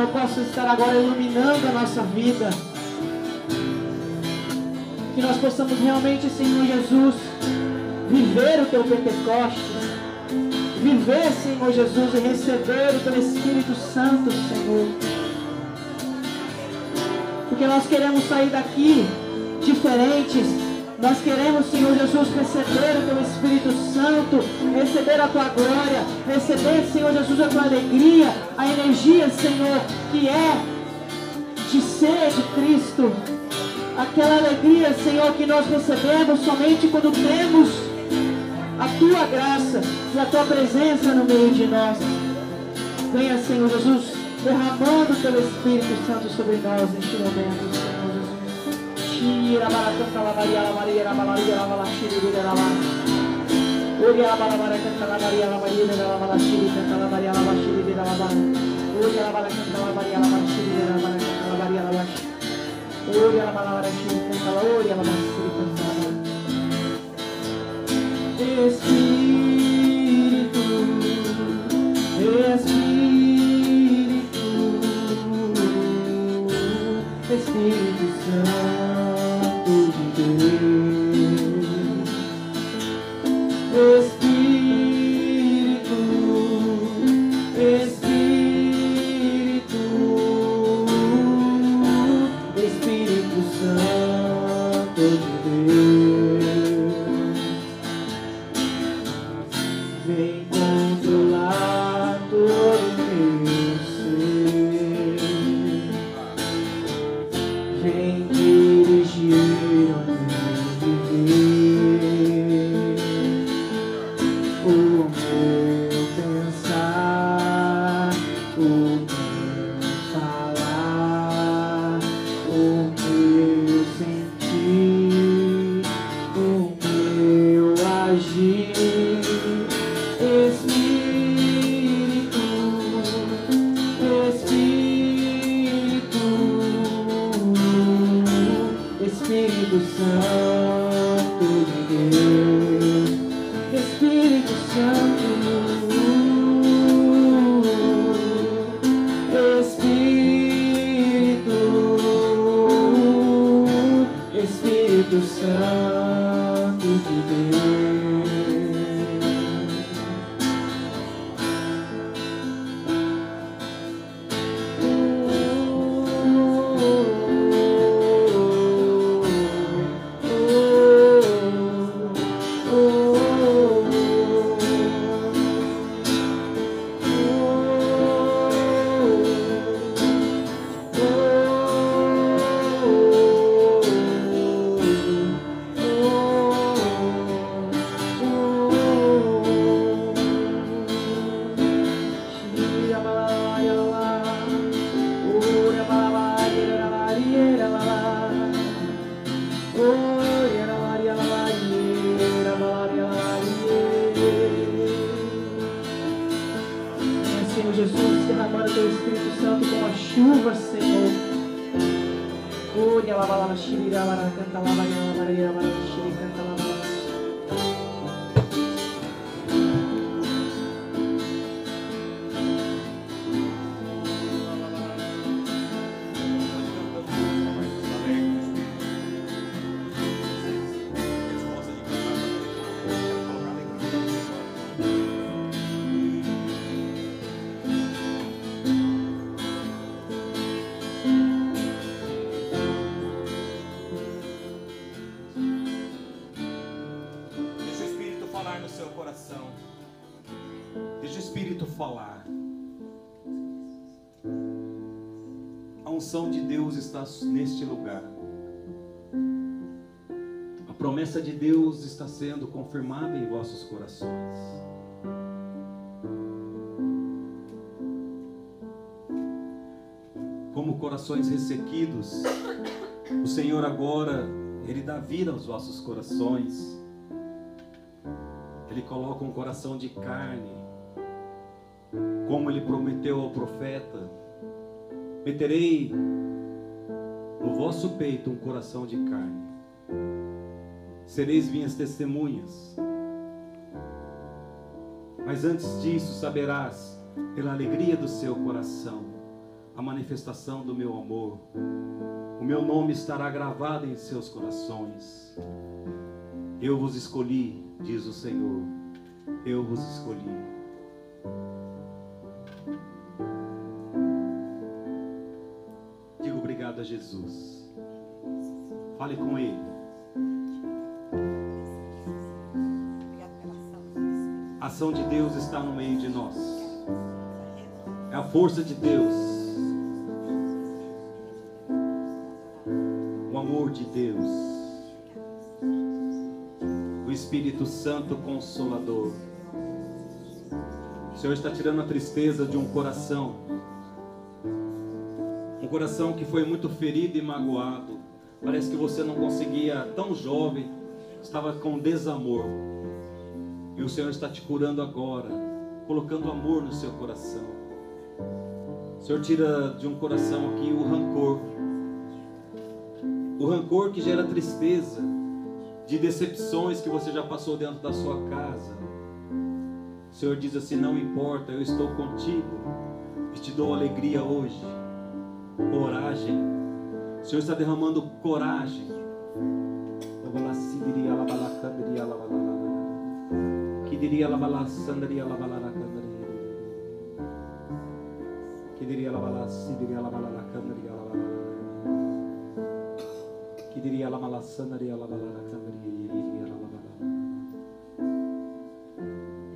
Senhor possa estar agora iluminando a nossa vida. Que nós possamos realmente, Senhor Jesus, viver o teu Pentecostes. Viver, Senhor Jesus, e receber o teu Espírito Santo, Senhor. porque nós queremos sair daqui diferentes. Nós queremos, Senhor Jesus, receber o Teu Espírito Santo, receber a Tua glória, receber, Senhor Jesus, a Tua alegria, a energia, Senhor, que é de ser de Cristo. Aquela alegria, Senhor, que nós recebemos somente quando temos a Tua graça e a Tua presença no meio de nós. Venha, Senhor Jesus, derramando o Teu Espírito Santo sobre nós neste momento, Senhor Jesus. Tira a baracanta, la Maria, la Maria, la Maria, la Maria, la Maria, Uri a baracanta, la Maria, la Maria, la Maria, la Maria, la Maria, la Maria, Uri a baracanta, la Maria, la Maria, la Maria, la Maria, la Maria, Uri a baracanta, la Uri a baracanta, Espírito, Jesus, derramando teu Espírito Santo como a chuva, Senhor. Uri, alaba, alaba, xiri, alaba, alaba, canta, alaba, alaba, alaba, alaba, xiri, canta, alaba,
está neste lugar. A promessa de Deus está sendo confirmada em vossos corações. Como corações ressequidos, o Senhor agora, Ele dá vida aos vossos corações. Ele coloca um coração de carne, como ele prometeu ao profeta: meterei no vosso peito um coração de carne, sereis minhas testemunhas. Mas antes disso, saberás, pela alegria do seu coração, a manifestação do meu amor. O meu nome estará gravado em seus corações. Eu vos escolhi, diz o Senhor. Eu vos escolhi. Obrigado, Jesus. Fale com Ele. A ação de Deus está no meio de nós. É a força de Deus. O amor de Deus. O Espírito Santo Consolador. O Senhor está tirando a tristeza de um coração. Coração que foi muito ferido e magoado. Parece que você não conseguia, tão jovem, estava com desamor. E o Senhor está te curando agora, colocando amor no seu coração. O Senhor tira de um coração aqui o rancor. O rancor que gera tristeza, de decepções que você já passou dentro da sua casa. O Senhor diz assim: Não importa, eu estou contigo e te dou alegria hoje. Coragem. O Senhor está derramando coragem. Que diria la bala sandaria la bala la candaria. Que diria la bala sidiria la bala la candaria la bala. Que diria la bala sandaria la bala la candaria diria la bala.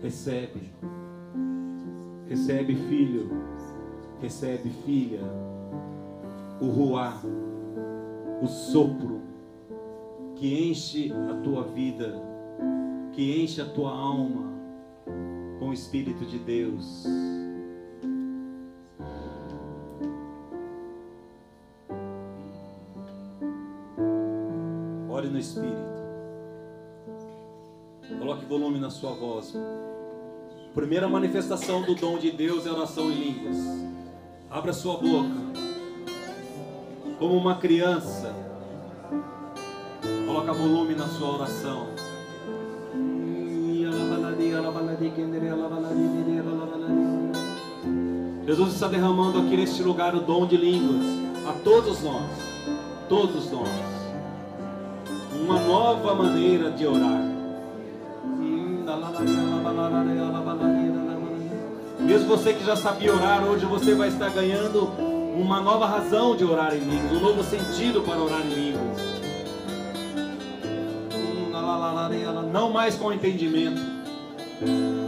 Recebe. Recebe filho. Recebe filha. O ruá. O sopro que enche a tua vida que enche a tua alma com o Espírito de Deus. Ore no Espírito. Coloque volume na sua voz. Primeira manifestação do dom de Deus é oração em línguas. Abra sua boca. Como uma criança. Coloca volume na sua oração. Jesus está derramando aqui neste lugar o dom de línguas a todos nós, todos nós, uma nova maneira de orar. Mesmo você que já sabia orar, hoje você vai estar ganhando uma nova razão de orar em línguas, um novo sentido para orar em línguas. Não mais com entendimento,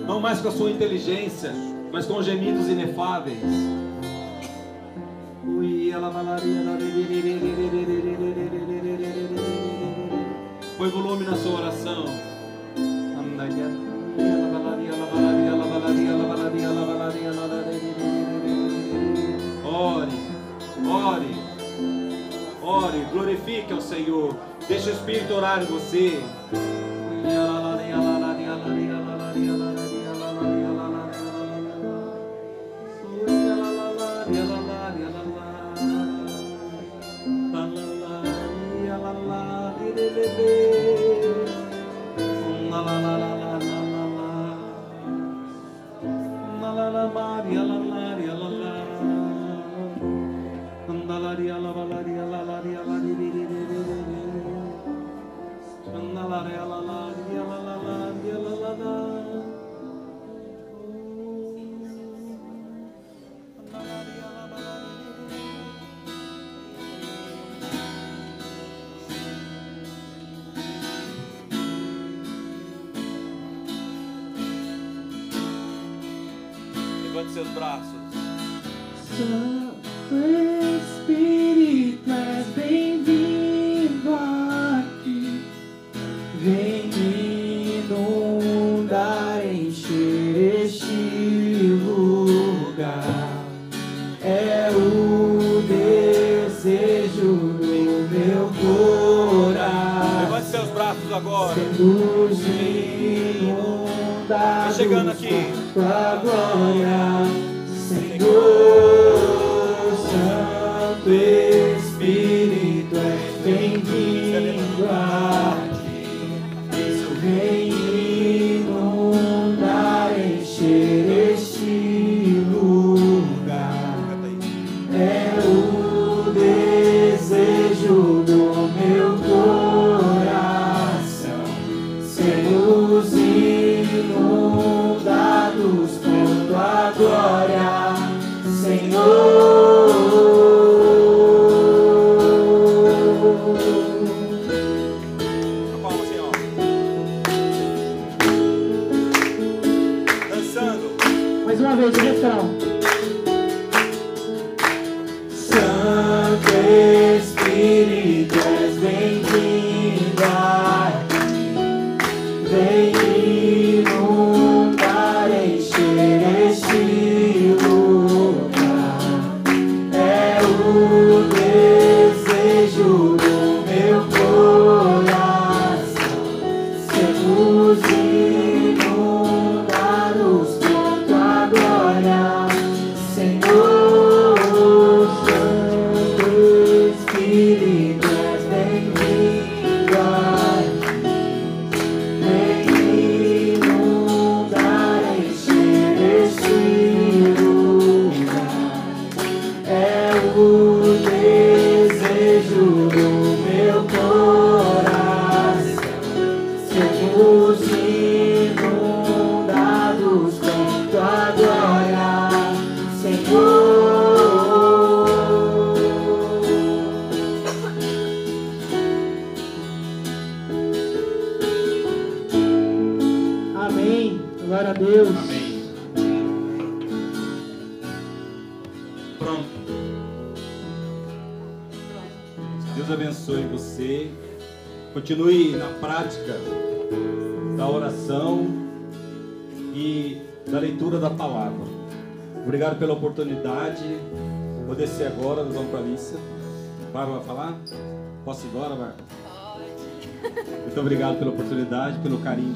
não mais com a sua inteligência, mas com gemidos inefáveis. Põe volume na sua oração. Ore, ore, ore, glorifique ao Senhor. Deixa o Espírito orar em você.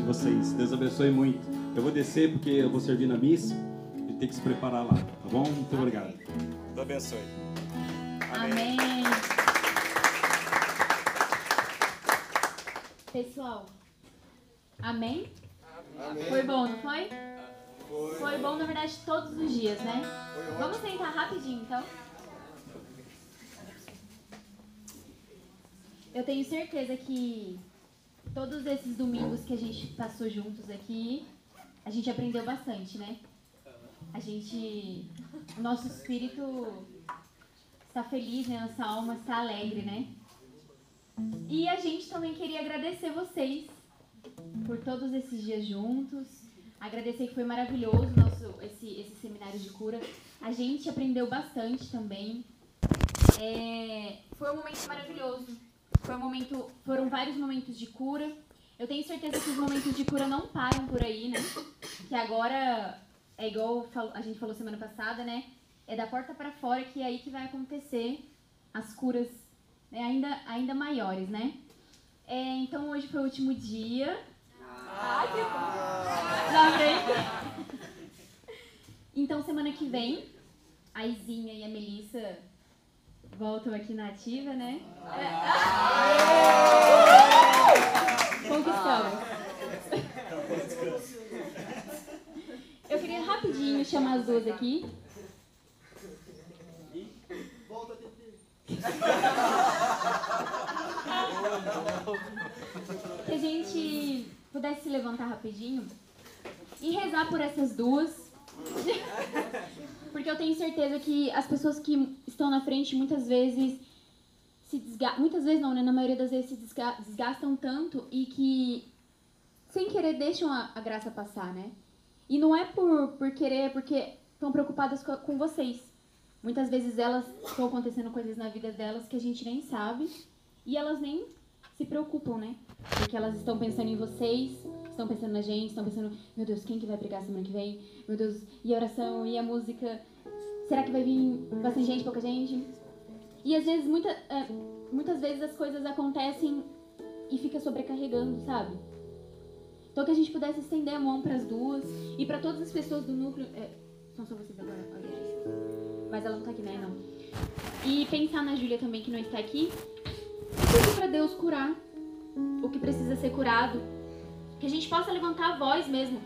De vocês. Deus abençoe muito. Eu vou descer porque eu vou servir na missa e tem que se preparar lá, tá bom? Muito obrigado. Deus abençoe.
Amém. Pessoal, amém? amém? Foi bom, não foi? Foi. Foi bom, na verdade, todos os dias, né? Vamos sentar rapidinho, então. Eu tenho certeza que todos esses domingos que a gente passou juntos aqui, a gente aprendeu bastante, né? A gente. O nosso espírito está feliz, né? Nossa alma está alegre, né? E a gente também queria agradecer vocês por todos esses dias juntos. Agradecer que foi maravilhoso nosso esse, esse seminário de cura. A gente aprendeu bastante também. É, foi um momento maravilhoso. Foi um momento, foram vários momentos de cura. Eu tenho certeza que os momentos de cura não param por aí, né? Que agora é igual a gente falou semana passada, né? É da porta para fora que é aí que vai acontecer as curas né, ainda, ainda maiores, né? É, então hoje foi o último dia. Ai, que bom! Já vem. Então semana que vem, a Izinha e a Melissa voltam aqui na ativa, né? Conquistamos. Eu queria rapidinho chamar as duas aqui. Se a gente pudesse se levantar rapidinho e rezar por essas duas. Porque eu tenho certeza que as pessoas que estão na frente muitas vezes se desgastam. Muitas vezes não, né? Na maioria das vezes se desgastam tanto e que sem querer deixam a, a graça passar, né? E não é por, por querer, é porque estão preocupadas com, com vocês. Muitas vezes elas estão acontecendo coisas na vida delas que a gente nem sabe e elas nem se preocupam, né? Porque elas estão pensando em vocês, estão pensando na gente, estão pensando, meu Deus, quem que vai pregar semana que vem? Meu Deus, e a oração, e a música? Será que vai vir bastante gente, pouca gente? E às vezes, muita, é, muitas vezes as coisas acontecem e fica sobrecarregando, sabe? Então que a gente pudesse estender a mão para as duas e para todas as pessoas do núcleo. É, são só vocês agora, mas ela não tá aqui, né? Não. E pensar na Júlia também, que não está aqui. E pedir pra Deus curar o que precisa ser curado. Que a gente possa levantar a voz mesmo.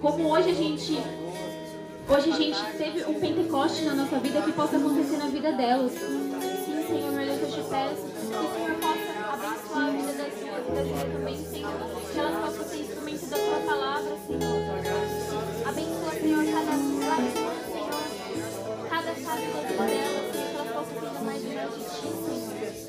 Como hoje a gente. Hoje a gente teve um Pentecoste na nossa vida que possa acontecer na vida delas. Sim, Senhor, eu te peço que o Senhor possa abençoar a vida das suas também, Senhor. Que elas possam ser instrumentos da tua palavra, Senhor. Abençoa, Senhor, cada lágrima sabe da vida dela, que ela possa ter mais de ti, Senhor.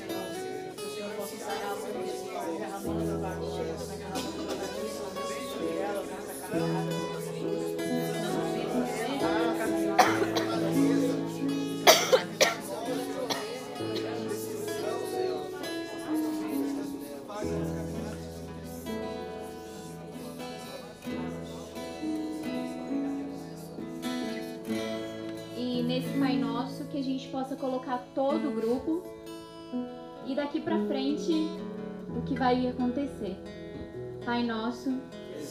E nesse Pai Nosso que a gente possa colocar todo o grupo e daqui para frente o que vai acontecer. Pai Nosso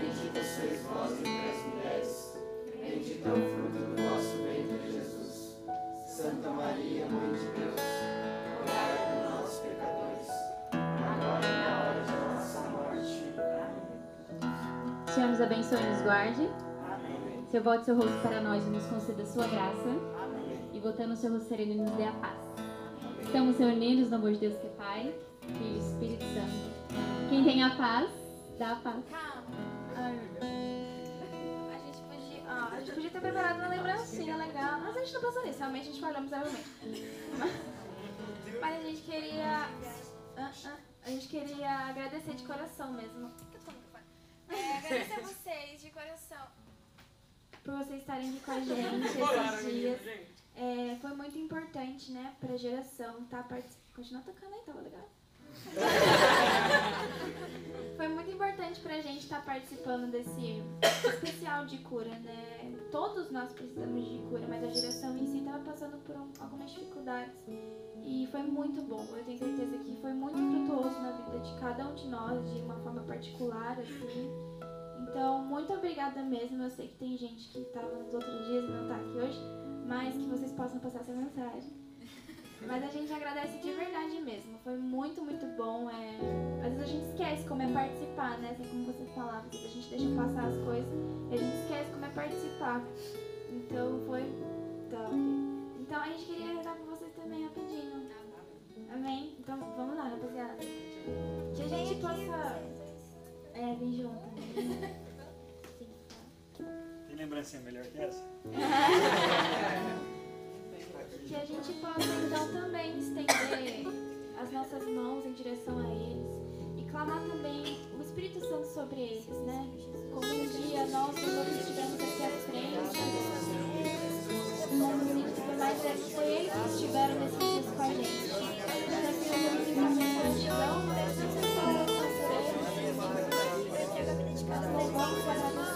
Bendita sois vós entre as mulheres, bendito é o fruto do vosso ventre, Jesus. Santa Maria, Mãe de Deus, rogai por nós, pecadores, agora e na hora de nossa morte. Amém.
Senhor nos abençoe e nos guarde.
Amém.
Seu voto seu rosto para nós e nos conceda sua graça.
Amém.
E voltando o seu rosto sereno e nos dê a paz. Estamos reunidos no amor de Deus que é Pai, Filho e Espírito Santo. Quem tem a paz, dá a paz.
Calma. A gente podia, ah, a gente podia ter preparado uma lembrancinha legal, mas a gente não pensou nisso, realmente a gente falhou miseravelmente. Mas, mas a gente queria. ah, ah, a gente queria agradecer de coração mesmo.
É, agradecer a vocês de coração.
Por vocês estarem aqui com a gente esses dias. É, foi muito importante, né, pra geração, tá? Partici... Continua tocando aí, tava legal. *laughs* Foi muito importante pra gente estar participando desse especial de cura, né? Todos nós precisamos de cura, mas a geração em si estava passando por um, algumas dificuldades. E foi muito bom. Eu tenho certeza que foi muito frutuoso na vida de cada um de nós, de uma forma particular, assim. Então, muito obrigada mesmo. Eu sei que tem gente que estava nos outros dias e não está aqui hoje, mas que vocês possam passar essa mensagem. Mas a gente agradece de verdade mesmo. Foi muito, muito bom. É... Às vezes a gente esquece como é participar, né? Assim como vocês falavam, às vezes a gente deixa passar as coisas e a gente esquece como é participar. Então foi top. Então a gente queria rezar com vocês também rapidinho. Amém? Então vamos lá, rapaziada. Que a gente possa. É, vem junto.
Tem lembrancinha melhor que essa? *laughs*
que a gente possa então também estender as nossas mãos em direção a eles e clamar também o Espírito Santo sobre eles, né? Como um dia nós todos estivemos aqui à frente, mas é, foi eles que estiveram nesses dias com a gente. Então, eu vou ficar com gratidão por essas pessoas, por eles. Nós vamos agradecer, Senhor,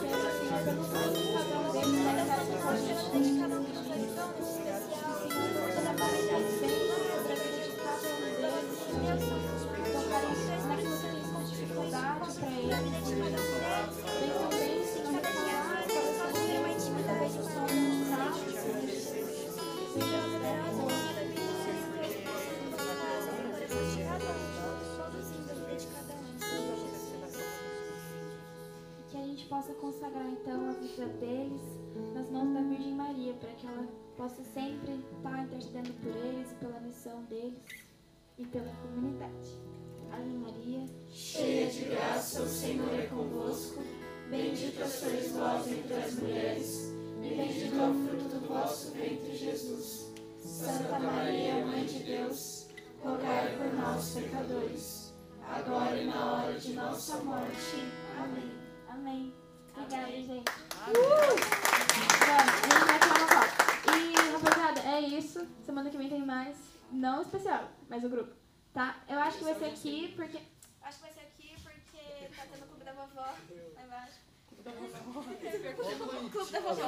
deles nas mãos da Virgem Maria, para que ela possa sempre estar intercedendo por eles e pela missão deles e pela comunidade. Ave Maria,
cheia de graça, o Senhor é convosco. Bendita sois vós entre as mulheres, e bendito é o fruto do vosso ventre, Jesus. Santa Maria, Mãe de Deus, rogai por nós, pecadores, agora e na hora de nossa morte. Amém.
Amém. Obrigada, gente. Uh! Vamos, a gente vai tirar uma foto. E, rapaziada, é isso. Semana que vem tem mais. Não especial, mas o grupo. Tá? Eu acho que vai ser aqui porque.
Acho que vai ser aqui porque tá tendo o clube da vovó lá embaixo.
Clube da vovó.
Clube da vovó.